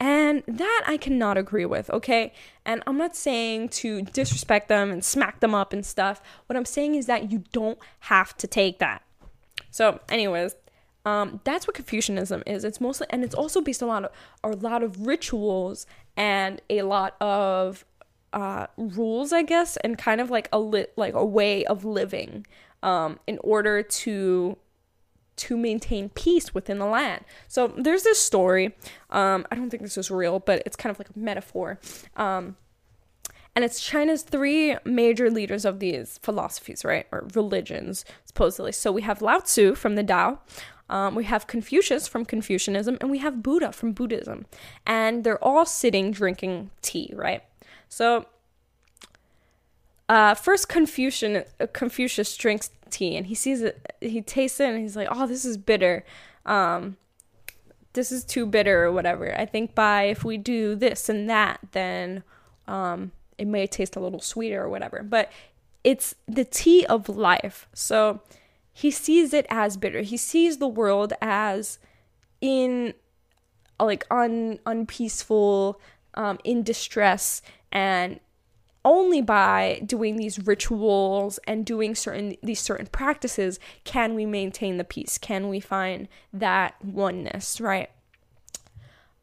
and that I cannot agree with, okay? And I'm not saying to disrespect them and smack them up and stuff. What I'm saying is that you don't have to take that. So, anyways, um, that's what Confucianism is. It's mostly, and it's also based on a lot of a lot of rituals and a lot of uh, rules, I guess, and kind of like a lit, like a way of living, um, in order to to maintain peace within the land. So there's this story. Um, I don't think this is real, but it's kind of like a metaphor. Um, and it's China's three major leaders of these philosophies, right, or religions, supposedly. So we have Lao Tzu from the Tao, um, we have Confucius from Confucianism, and we have Buddha from Buddhism. And they're all sitting drinking tea, right? So uh, first Confucian, uh, Confucius drinks tea and he sees it, he tastes it and he's like, oh, this is bitter. Um, this is too bitter or whatever. I think by if we do this and that, then um, it may taste a little sweeter or whatever. But it's the tea of life. So he sees it as bitter. He sees the world as in like un unpeaceful, um, in distress, and only by doing these rituals and doing certain these certain practices can we maintain the peace can we find that oneness right?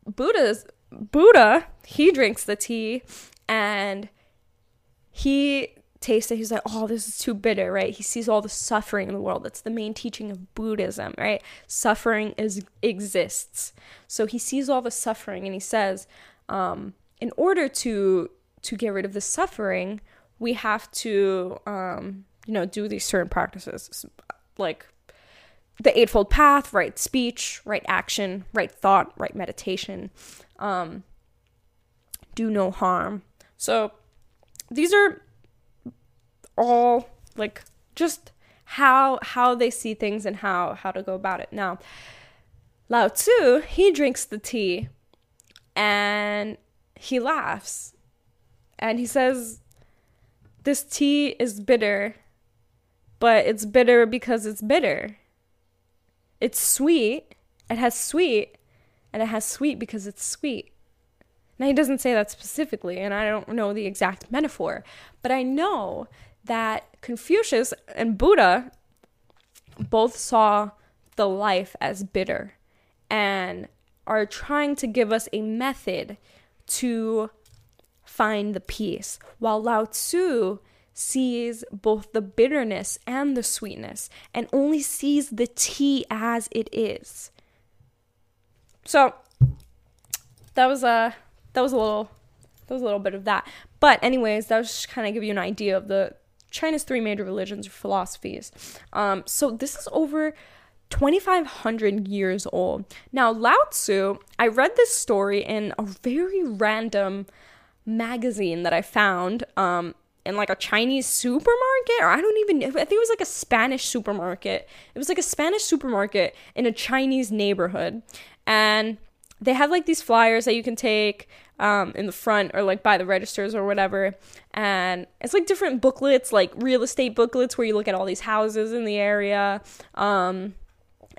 Buddha's buddha he drinks the tea and he tastes it. He's like oh this is too bitter right? He sees all the suffering in the world. That's the main teaching of buddhism right? Suffering is exists. So he sees all the suffering and he says um, in order to to get rid of the suffering, we have to, um, you know, do these certain practices like the Eightfold Path, right speech, right action, right thought, right meditation, um, do no harm. So these are all like just how how they see things and how how to go about it. Now, Lao Tzu, he drinks the tea and he laughs and he says this tea is bitter, but it's bitter because it's bitter. It's sweet, it has sweet, and it has sweet because it's sweet. Now, he doesn't say that specifically, and I don't know the exact metaphor, but I know that Confucius and Buddha both saw the life as bitter and are trying to give us a method to find the peace, while Lao Tzu sees both the bitterness and the sweetness and only sees the tea as it is. So that was a that was a little that was a little bit of that. But anyways, that was just kind of give you an idea of the China's three major religions or philosophies. Um, so this is over 2,500 years old. Now, Lao Tzu, I read this story in a very random magazine that I found um, in like a Chinese supermarket, or I don't even I think it was like a Spanish supermarket. It was like a Spanish supermarket in a Chinese neighborhood. And they have like these flyers that you can take um, in the front or like by the registers or whatever. And it's like different booklets, like real estate booklets where you look at all these houses in the area. Um,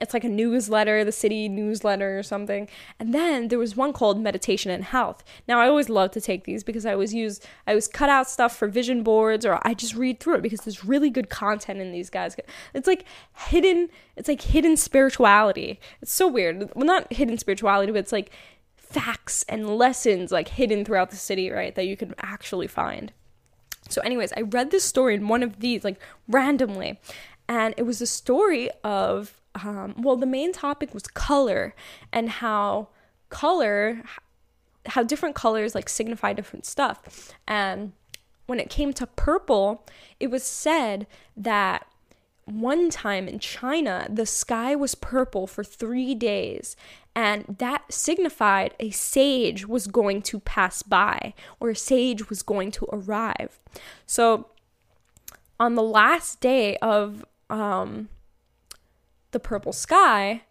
it's like a newsletter, the city newsletter or something. And then there was one called Meditation and Health. Now I always love to take these because I always use I always cut out stuff for vision boards or I just read through it because there's really good content in these guys. It's like hidden it's like hidden spirituality. It's so weird. Well not hidden spirituality, but it's like facts and lessons like hidden throughout the city, right? That you can actually find. So, anyways, I read this story in one of these, like randomly, and it was a story of, um, well, the main topic was color and how color, how different colors like signify different stuff. And when it came to purple, it was said that one time in China, the sky was purple for three days, and that signified a sage was going to pass by or a sage was going to arrive. So, on the last day of um, the purple sky,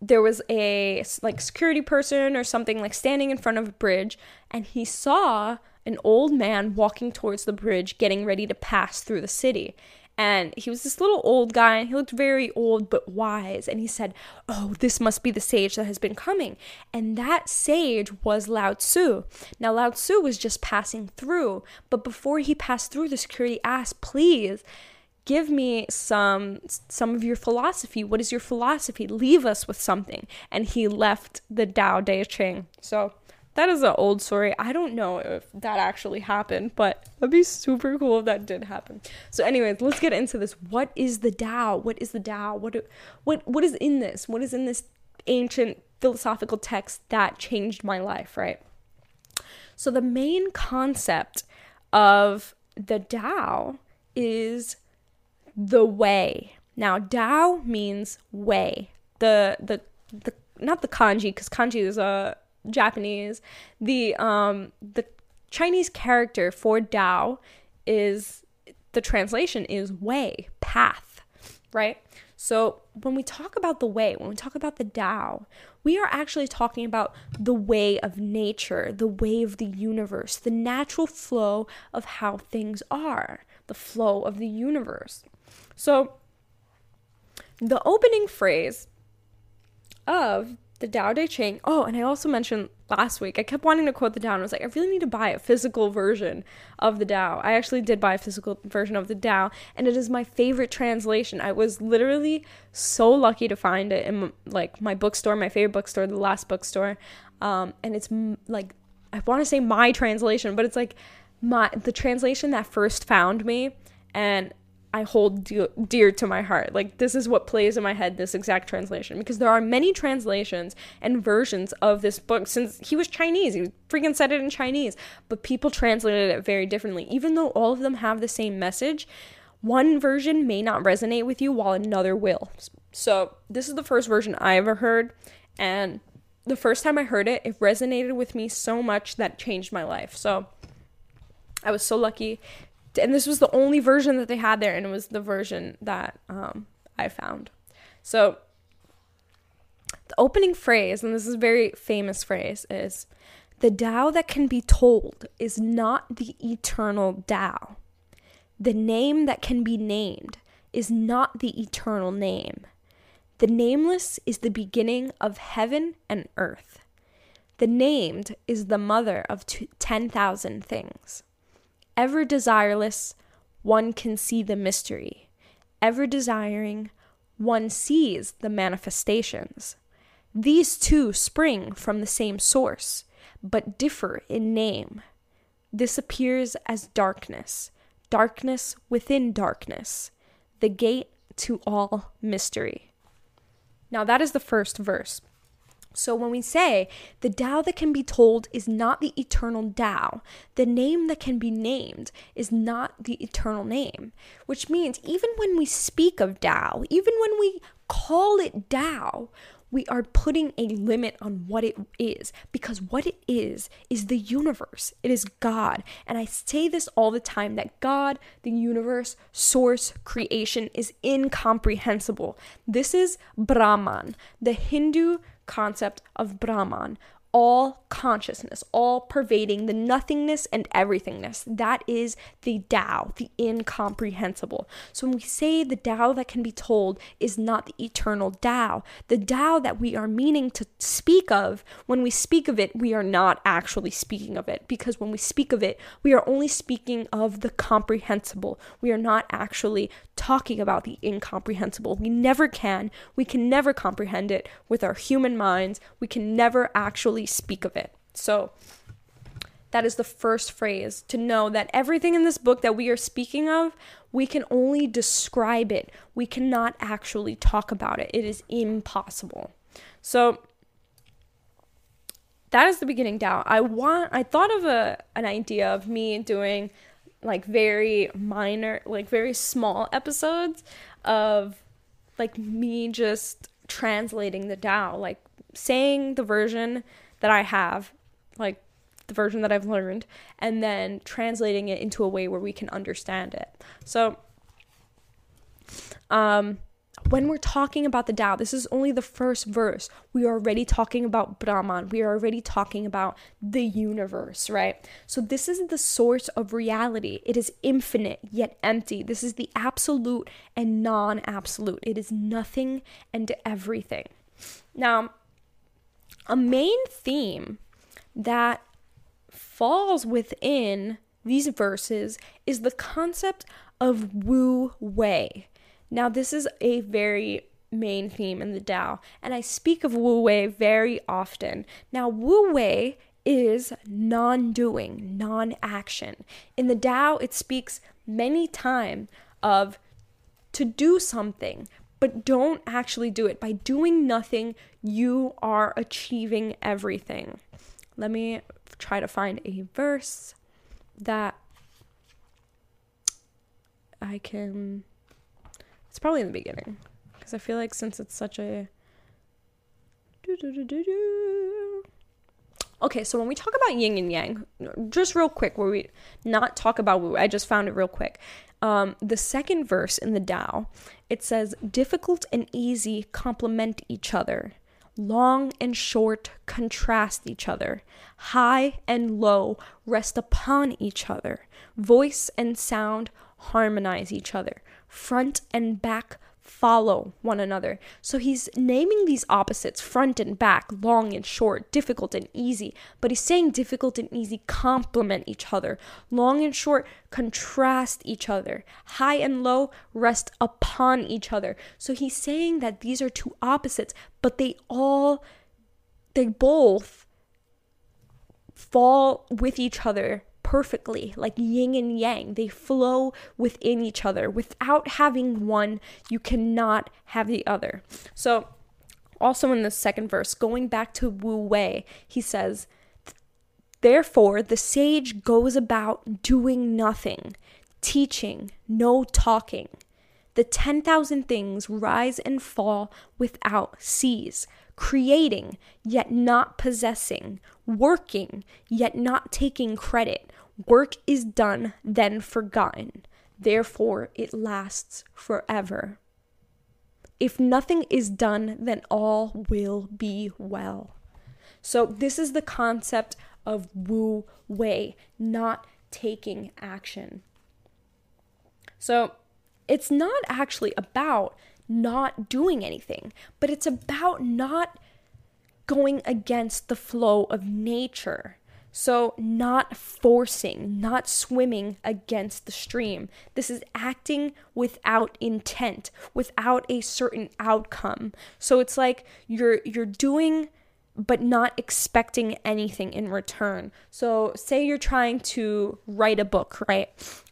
there was a like security person or something like standing in front of a bridge, and he saw an old man walking towards the bridge, getting ready to pass through the city. And he was this little old guy, and he looked very old but wise. And he said, Oh, this must be the sage that has been coming. And that sage was Lao Tzu. Now, Lao Tzu was just passing through, but before he passed through, the security asked, Please, give me some some of your philosophy what is your philosophy leave us with something and he left the dao de Ching so that is an old story. I don't know if that actually happened, but that'd be super cool if that did happen. So, anyways, let's get into this. What is the dao What is the dao What what what is in this? What is in this ancient philosophical text that changed my life? Right. So the main concept of the dao is the way. Now, Dao means way. The the the not the kanji because kanji is a Japanese, the um the Chinese character for Dao is the translation is way, path, right? So when we talk about the way, when we talk about the Tao, we are actually talking about the way of nature, the way of the universe, the natural flow of how things are, the flow of the universe. So the opening phrase of the Tao Te Ching. Oh, and I also mentioned last week, I kept wanting to quote the Tao, and I was like, I really need to buy a physical version of the Tao. I actually did buy a physical version of the Tao, and it is my favorite translation. I was literally so lucky to find it in like my bookstore, my favorite bookstore, the last bookstore. Um, and it's like, I want to say my translation, but it's like my the translation that first found me and I hold dear to my heart. Like, this is what plays in my head, this exact translation. Because there are many translations and versions of this book since he was Chinese. He freaking said it in Chinese. But people translated it very differently. Even though all of them have the same message, one version may not resonate with you while another will. So, this is the first version I ever heard. And the first time I heard it, it resonated with me so much that changed my life. So, I was so lucky and this was the only version that they had there, and it was the version that um, I found. So the opening phrase, and this is a very famous phrase, is the Tao that can be told is not the eternal Tao. The name that can be named is not the eternal name. The nameless is the beginning of heaven and earth. The named is the mother of t- 10,000 things. Ever desireless, one can see the mystery. Ever desiring, one sees the manifestations. These two spring from the same source, but differ in name. This appears as darkness, darkness within darkness, the gate to all mystery. Now, that is the first verse. So when we say the Tao that can be told is not the eternal Tao, the name that can be named is not the eternal name, which means even when we speak of Tao, even when we call it Tao, we are putting a limit on what it is because what it is is the universe. It is God. And I say this all the time that God, the universe, source, creation is incomprehensible. This is Brahman, the Hindu concept of Brahman, all consciousness, all pervading, the nothingness and everythingness. That is the Tao, the incomprehensible. So when we say the Tao that can be told is not the eternal Tao, the Tao that we are meaning to speak of, when we speak of it, we are not actually speaking of it. Because when we speak of it, we are only speaking of the comprehensible. We are not actually talking about the incomprehensible. We never can. We can never comprehend it with our human minds. We can never actually speak of it. So, That is the first phrase to know that everything in this book that we are speaking of, we can only describe it. We cannot actually talk about it. It is impossible. So that is the beginning down. I want I thought of a an idea of me doing like very minor, like very small episodes of like me just translating the Tao, like saying the version that I have, like the version that I've learned, and then translating it into a way where we can understand it. So, um, when we're talking about the Tao, this is only the first verse. We are already talking about Brahman. We are already talking about the universe, right? So, this is the source of reality. It is infinite yet empty. This is the absolute and non absolute. It is nothing and everything. Now, a main theme that falls within these verses is the concept of Wu Wei. Now, this is a very main theme in the Tao, and I speak of Wu Wei very often. Now, Wu Wei is non doing, non action. In the Tao, it speaks many times of to do something, but don't actually do it. By doing nothing, you are achieving everything. Let me try to find a verse that I can it's probably in the beginning because I feel like since it's such a Okay, so when we talk about yin and yang, just real quick, where we not talk about wu, I just found it real quick. Um, the second verse in the Tao, it says, difficult and easy complement each other. Long and short contrast each other. High and low rest upon each other. Voice and sound harmonize each other front and back follow one another. So he's naming these opposites front and back, long and short, difficult and easy. But he's saying difficult and easy complement each other. Long and short contrast each other. High and low rest upon each other. So he's saying that these are two opposites, but they all, they both fall with each other perfectly, like yin and yang. They flow within each other. Without having one, you cannot have the other. So, also in the second verse, going back to Wu Wei, he says, Therefore, the sage goes about doing nothing, teaching, no talking. The 10,000 things rise and fall without cease, creating, yet not possessing, working, yet not taking credit, Work is done, then forgotten. Therefore, it lasts forever. If nothing is done, then all will be well. So, this is the concept of Wu Wei, not taking action. So, it's not actually about not doing anything, but it's about not going against the flow of nature. So, not forcing, not swimming against the stream. This is acting without intent, without a certain outcome. So it's like you're you're doing but not expecting anything in return. So, say you're trying to write a book, right?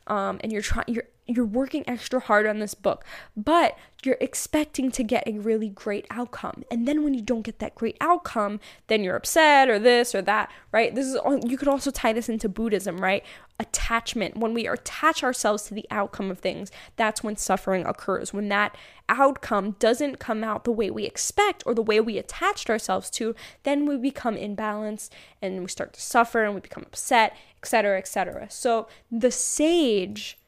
Um, and you're trying you're you're working extra hard on this book, but you're expecting to get a really great outcome. And then when you don't get that great outcome, then you're upset or this or that, right? This is you could also tie this into Buddhism, right? Attachment. When we attach ourselves to the outcome of things, that's when suffering occurs. When that outcome doesn't come out the way we expect or the way we attached ourselves to, then we become imbalanced and we start to suffer and we become upset, etc., etc. So the sage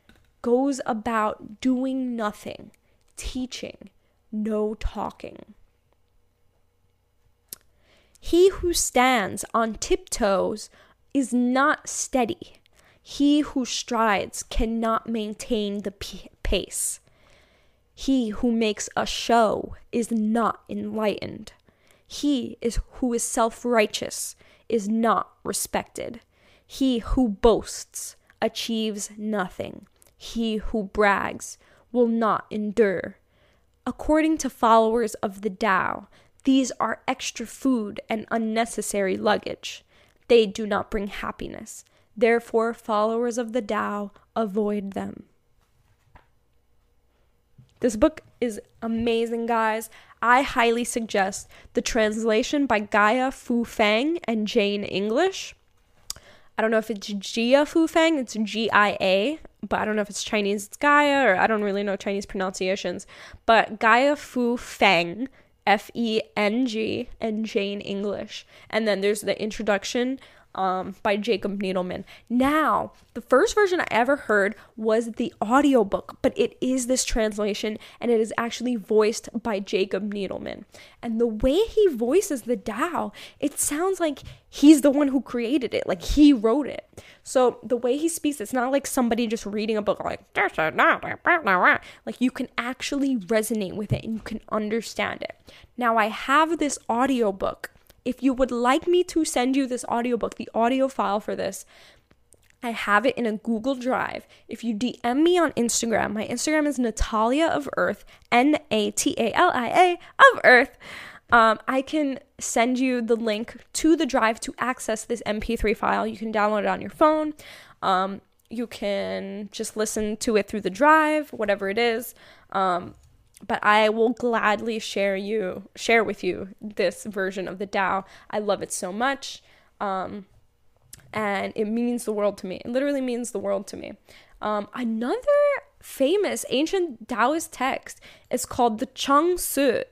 goes about doing nothing, teaching, no talking. He who stands on tiptoes is not steady. He who strides cannot maintain the p- pace. He who makes a show is not enlightened. He is who is self-righteous is not respected. He who boasts achieves nothing he who brags will not endure. According to followers of the Tao, these are extra food and unnecessary luggage. They do not bring happiness. Therefore, followers of the Tao avoid them. This book is amazing, guys. I highly suggest the translation by Gaia Fu Fang and Jane English. I don't know if it's Gia Fu Feng, it's G I A, but I don't know if it's Chinese, it's Gaia, or I don't really know Chinese pronunciations. But Gaia Fu Feng, F E N G, and Jane English. And then there's the introduction um, by Jacob Needleman. Now, the first version I ever heard was the audiobook, but it is this translation and it is actually voiced by Jacob Needleman. And the way he voices the Tao, it sounds like he's the one who created it, like he wrote it. So the way he speaks, it's not like somebody just reading a book like like you can actually resonate with it and you can understand it. Now I have this audiobook if you would like me to send you this audiobook, the audio file for this, I have it in a Google Drive. If you DM me on Instagram, my Instagram is Natalia of Earth, N A T A L I A of Earth. Um, I can send you the link to the drive to access this MP3 file. You can download it on your phone. Um, you can just listen to it through the drive, whatever it is. Um, but I will gladly share you share with you this version of the Tao. I love it so much. Um, and it means the world to me. It literally means the world to me. Um, another famous ancient Taoist text is called the Chuang Tzu.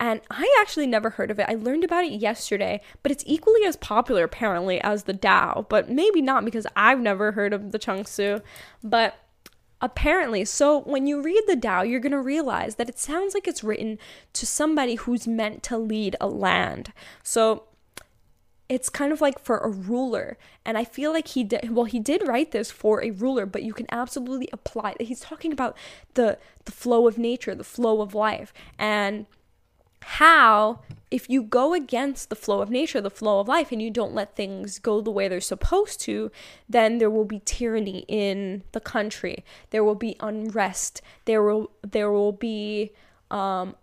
And I actually never heard of it. I learned about it yesterday, but it's equally as popular apparently as the Tao, but maybe not because I've never heard of the Chuang Tzu. But Apparently, so when you read the Tao, you're going to realize that it sounds like it's written to somebody who's meant to lead a land. So it's kind of like for a ruler. And I feel like he did well he did write this for a ruler, but you can absolutely apply that he's talking about the the flow of nature, the flow of life. And how if you go against the flow of nature, the flow of life, and you don't let things go the way they're supposed to, then there will be tyranny in the country. There will be unrest. There will there will be um.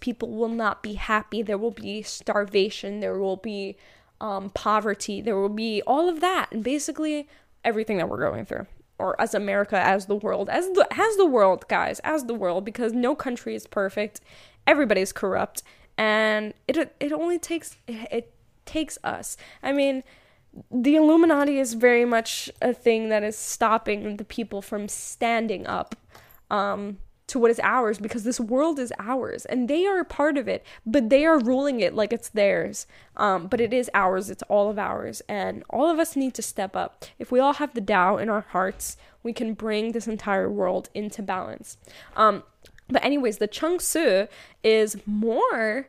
People will not be happy. There will be starvation. There will be um, poverty. There will be all of that, and basically everything that we're going through or as America, as the world, as the as the world, guys, as the world, because no country is perfect everybody's corrupt and it it only takes it, takes us. I mean, the Illuminati is very much a thing that is stopping the people from standing up um, to what is ours because this world is ours and they are a part of it, but they are ruling it like it's theirs. Um, but it is ours, it's all of ours, and all of us need to step up. If we all have the Tao in our hearts, we can bring this entire world into balance. Um, but anyways, the Chuang Tzu is more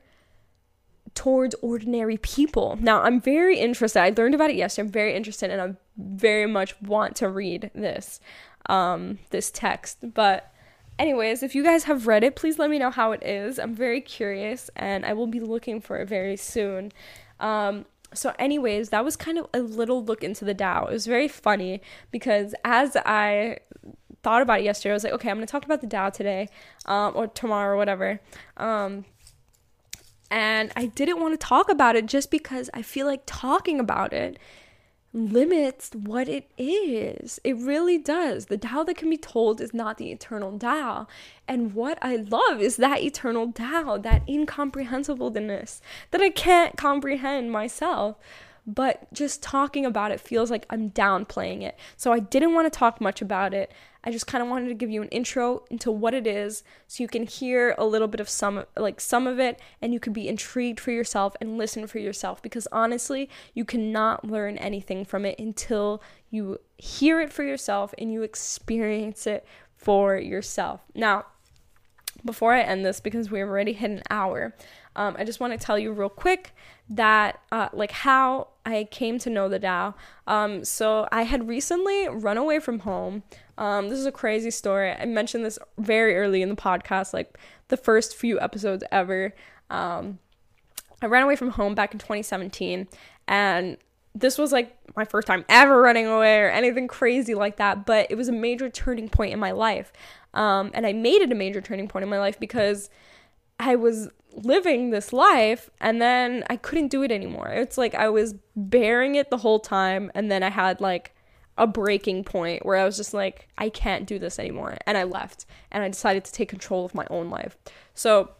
towards ordinary people. Now, I'm very interested. I learned about it yesterday. I'm very interested and I very much want to read this um this text. But anyways, if you guys have read it, please let me know how it is. I'm very curious and I will be looking for it very soon. Um so anyways, that was kind of a little look into the Tao. It was very funny because as I thought about it yesterday. I was like, okay, I'm gonna talk about the Tao today, um, or tomorrow, or whatever. Um, and I didn't want to talk about it just because I feel like talking about it limits what it is. It really does. The Tao that can be told is not the eternal Tao. And what I love is that eternal Tao, that incomprehensibleness that I can't comprehend myself but just talking about it feels like I'm downplaying it. So I didn't want to talk much about it. I just kind of wanted to give you an intro into what it is so you can hear a little bit of some like some of it and you can be intrigued for yourself and listen for yourself because honestly, you cannot learn anything from it until you hear it for yourself and you experience it for yourself. Now, before I end this because we've already hit an hour, um, I just want to tell you real quick that uh, like how I came to know the Tao. Um, so I had recently run away from home. Um, this is a crazy story. I mentioned this very early in the podcast, like the first few episodes ever. Um, I ran away from home back in 2017, and this was like my first time ever running away or anything crazy like that. But it was a major turning point in my life, um, and I made it a major turning point in my life because I was living this life and then I couldn't do it anymore. It's like I was bearing it the whole time and then I had like a breaking point where I was just like I can't do this anymore and I left and I decided to take control of my own life. So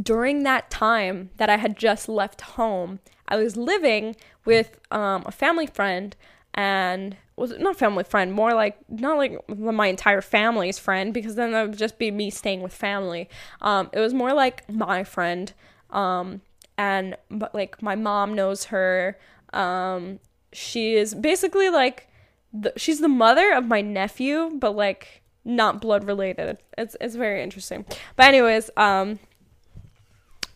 during that time that I had just left home, I was living with um, a family friend and was not family friend, more like not like my entire family's friend because then that would just be me staying with family. Um, it was more like my friend, um, and but like my mom knows her. Um, she is basically like the, she's the mother of my nephew, but like not blood related. It's it's very interesting. But anyways, um,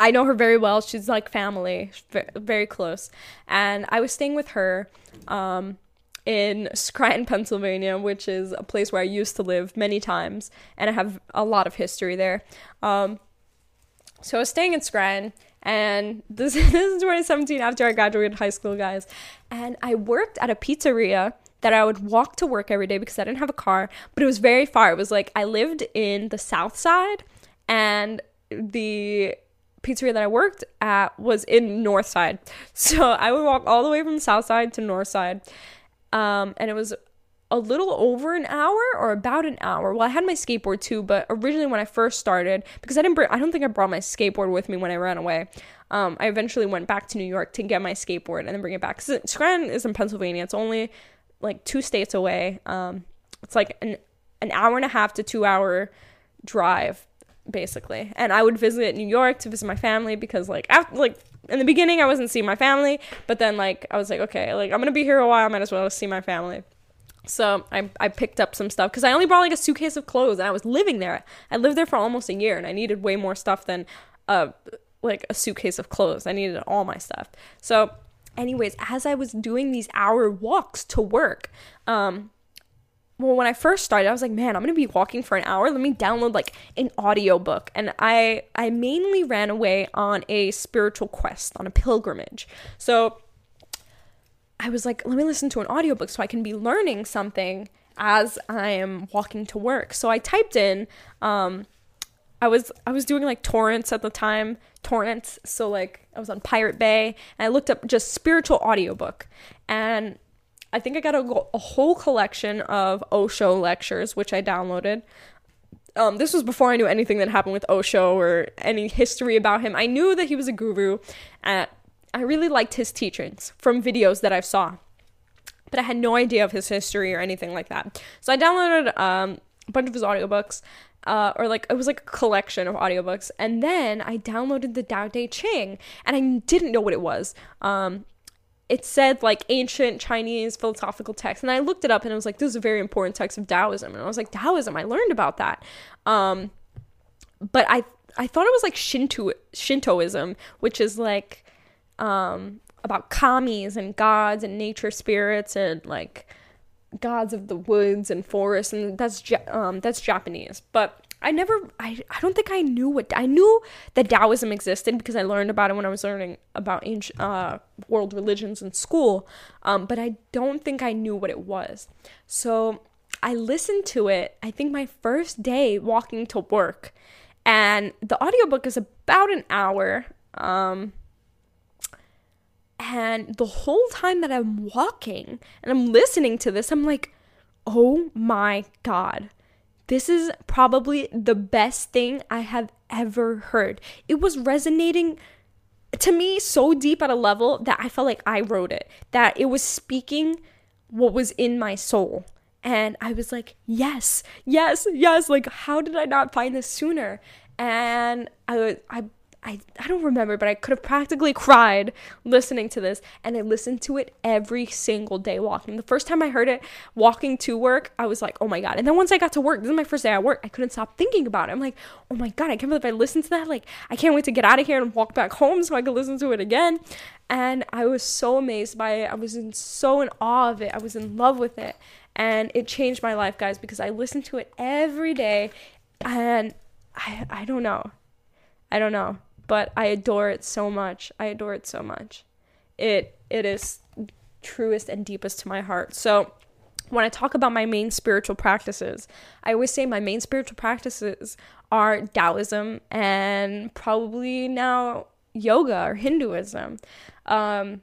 I know her very well. She's like family, very close. And I was staying with her um, in Scranton, Pennsylvania, which is a place where I used to live many times, and I have a lot of history there. Um, so I was staying in Scranton, and this, this is 2017 after I graduated high school, guys. And I worked at a pizzeria that I would walk to work every day because I didn't have a car, but it was very far. It was like I lived in the south side, and the pizzeria that I worked at was in North Side. So I would walk all the way from South Side to North Side. Um, and it was a little over an hour or about an hour. Well, I had my skateboard too, but originally when I first started, because I didn't bring, I don't think I brought my skateboard with me when I ran away. Um, I eventually went back to New York to get my skateboard and then bring it back. Scranton is in Pennsylvania. It's only like two states away. Um, it's like an an hour and a half to two hour drive basically. And I would visit New York to visit my family because like after like in the beginning I wasn't seeing my family, but then like I was like, okay, like I'm gonna be here a while, I might as well see my family. So I, I picked up some stuff because I only brought like a suitcase of clothes and I was living there. I lived there for almost a year and I needed way more stuff than uh like a suitcase of clothes. I needed all my stuff. So anyways, as I was doing these hour walks to work, um, well when i first started i was like man i'm gonna be walking for an hour. Let me download like an audiobook. And i i mainly ran away on a spiritual quest on a pilgrimage. So i was like let me listen to an audiobook so i can be learning something as i am walking to work. So i typed in um i was i was doing like torrents at the time torrents. So like i was on pirate bay and i looked up just spiritual audiobook. And I think I got a, a whole collection of Osho lectures, which I downloaded. Um, this was before I knew anything that happened with Osho or any history about him. I knew that he was a guru, and I really liked his teachings from videos that I saw, but I had no idea of his history or anything like that. So I downloaded um, a bunch of his audiobooks, uh, or like it was like a collection of audiobooks, and then I downloaded the Tao Te Ching, and I didn't know what it was. Um, it said like ancient Chinese philosophical text, and I looked it up, and I was like this is a very important text of Taoism, and I was like Taoism. I learned about that, um, but I I thought it was like Shinto Shintoism, which is like um, about kamis and gods and nature spirits and like gods of the woods and forests, and that's um, that's Japanese, but I never, I, I don't think I knew what, I knew that Taoism existed because I learned about it when I was learning about ancient, uh, world religions in school, um, but I don't think I knew what it was. So I listened to it, I think my first day walking to work, and the audiobook is about an hour. Um, and the whole time that I'm walking and I'm listening to this, I'm like, oh my God this is probably the best thing I have ever heard. It was resonating to me so deep at a level that I felt like I wrote it, that it was speaking what was in my soul. And I was like, yes, yes, yes. Like, how did I not find this sooner? And I, I I, I don't remember, but I could have practically cried listening to this. And I listened to it every single day walking. The first time I heard it walking to work, I was like, oh my God. And then once I got to work, this is my first day at work, I couldn't stop thinking about it. I'm like, oh my God, I can't believe I listened to that. Like, I can't wait to get out of here and walk back home so I could listen to it again. And I was so amazed by it. I was in, so in awe of it. I was in love with it. And it changed my life, guys, because I listened to it every day. And I, I don't know. I don't know but I adore it so much. I adore it so much. It it is truest and deepest to my heart. So when I talk about my main spiritual practices, I always say my main spiritual practices are Taoism and probably now yoga or Hinduism, um,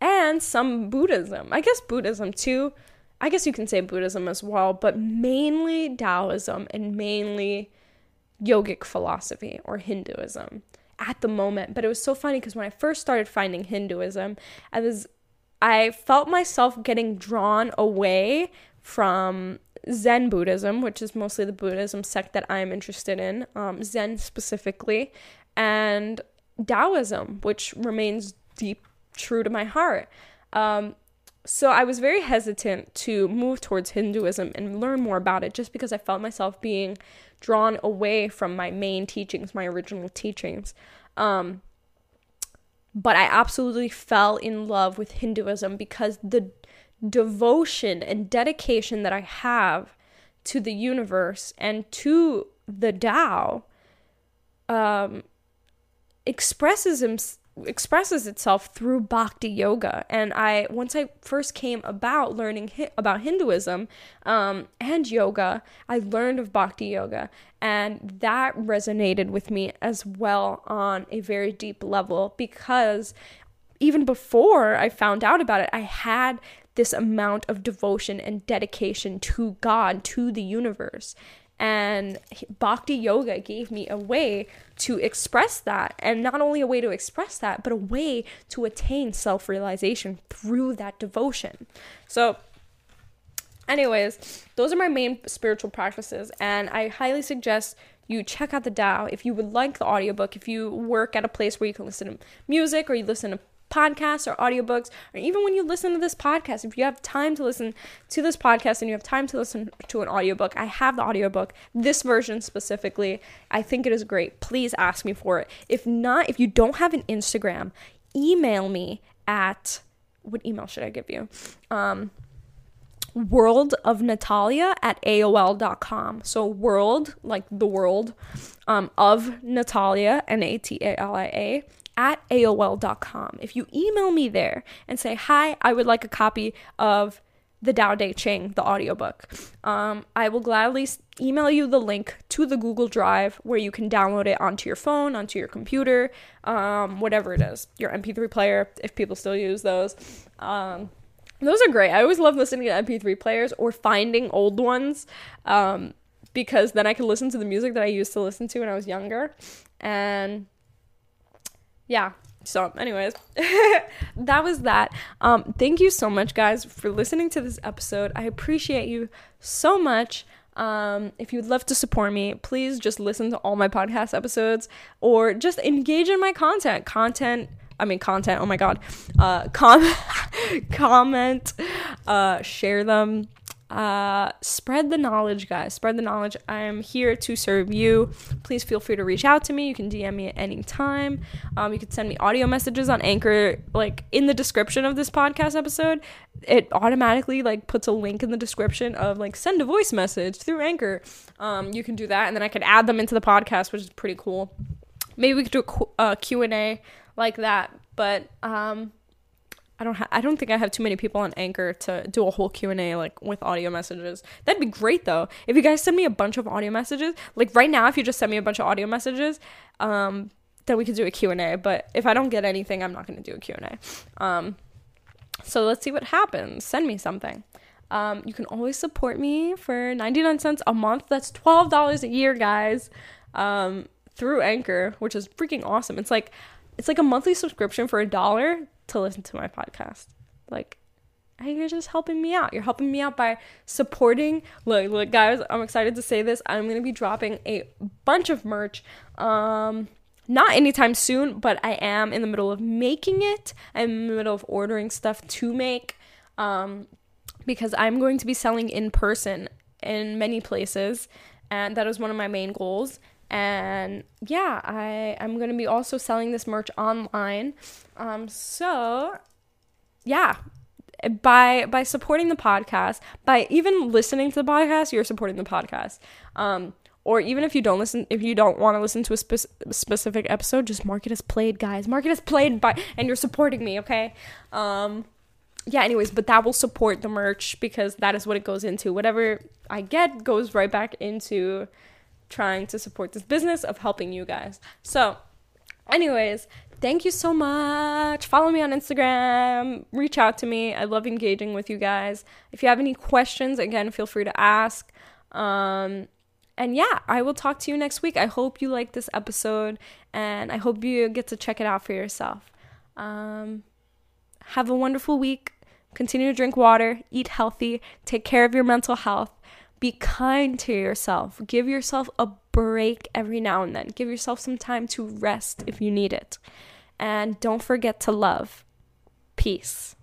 and some Buddhism. I guess Buddhism too. I guess you can say Buddhism as well, but mainly Taoism and mainly yogic philosophy or Hinduism at the moment. But it was so funny because when I first started finding Hinduism, I was I felt myself getting drawn away from Zen Buddhism, which is mostly the Buddhism sect that I'm interested in, um, Zen specifically, and Taoism, which remains deep true to my heart. Um, so I was very hesitant to move towards Hinduism and learn more about it just because I felt myself being drawn away from my main teachings, my original teachings. Um, but I absolutely fell in love with Hinduism because the devotion and dedication that I have to the universe and to the Tao um, expresses expresses itself through bhakti yoga. And i once i first came about learning hi- about hinduism um, and yoga i learned of bhakti yoga. And that resonated with me as well on a very deep level because even before i found out about it i had this amount of devotion and dedication to god to the universe and bhakti yoga gave me a way to express that. And not only a way to express that, but a way to attain self realization through that devotion. So, anyways, those are my main spiritual practices. And I highly suggest you check out the Tao if you would like the audiobook, if you work at a place where you can listen to music or you listen to podcasts or audiobooks, or even when you listen to this podcast, if you have time to listen to this podcast and you have time to listen to an audiobook, I have the audiobook, this version specifically. I think it is great. Please ask me for it. If not, if you don't have an Instagram, email me at what email should I give you? Um, world of natalia at aol.com so world like the world um, of natalia n-a-t-a-l-i-a at AOL.com. If you email me there and say, Hi, I would like a copy of the Tao Te Ching, the audiobook, um, I will gladly email you the link to the Google Drive where you can download it onto your phone, onto your computer, um, whatever it is, your MP3 player, if people still use those. Um, those are great. I always love listening to MP3 players or finding old ones um, because then I can listen to the music that I used to listen to when I was younger. And yeah. So, anyways, that was that. Um, thank you so much, guys, for listening to this episode. I appreciate you so much. Um, if you'd love to support me, please just listen to all my podcast episodes or just engage in my content. Content, I mean, content, oh my god. Uh, com- comment, uh, share them uh, spread the knowledge, guys. Spread the knowledge. I am here to serve you. Please feel free to reach out to me. You can DM me at any time. Um, you can send me audio messages on Anchor, like in the description of this podcast episode. It automatically like puts a link in the description of like send a voice message through Anchor. Um, you can do that, and then I can add them into the podcast, which is pretty cool. Maybe we could do a uh, Q and A like that, but um I don't ha- I don't think I have too many people on Anchor to do a whole Q&A like with audio messages. That'd be great though. If you guys send me a bunch of audio messages, like right now if you just send me a bunch of audio messages, um then we could do a Q&A, but if I don't get anything, I'm not going to do a Q&A. Um so let's see what happens. Send me something. Um, you can always support me for 99 cents a month. That's $12 a year, guys. Um, through Anchor, which is freaking awesome. It's like it's like a monthly subscription for a dollar to listen to my podcast. Like, you're just helping me out. You're helping me out by supporting. Look, look, guys, I'm excited to say this. I'm gonna be dropping a bunch of merch. Um, not anytime soon, but I am in the middle of making it. I'm in the middle of ordering stuff to make. Um, because I'm going to be selling in person in many places, and that is one of my main goals and yeah i i'm to be also selling this merch online. Um so yeah by by supporting the podcast by even listening to the podcast you're supporting the podcast. Um or even if you don't listen if you don't want to listen to a spe- specific episode just mark it as played guys. Mark it as played by and you're supporting me okay? Um yeah, anyways, but that will support the merch because that is what it goes into. Whatever I get goes right back into trying to support this business of helping you guys. So, anyways, thank you so much. Follow me on Instagram. Reach out to me. I love engaging with you guys. If you have any questions, again, feel free to ask. Um, and yeah, I will talk to you next week. I hope you like this episode and I hope you get to check it out for yourself. Um, have a wonderful week. Continue to drink water, eat healthy, take care of your mental health. Be kind to yourself. Give yourself a break every now and then. Give yourself some time to rest if you need it. And don't forget to love. Peace.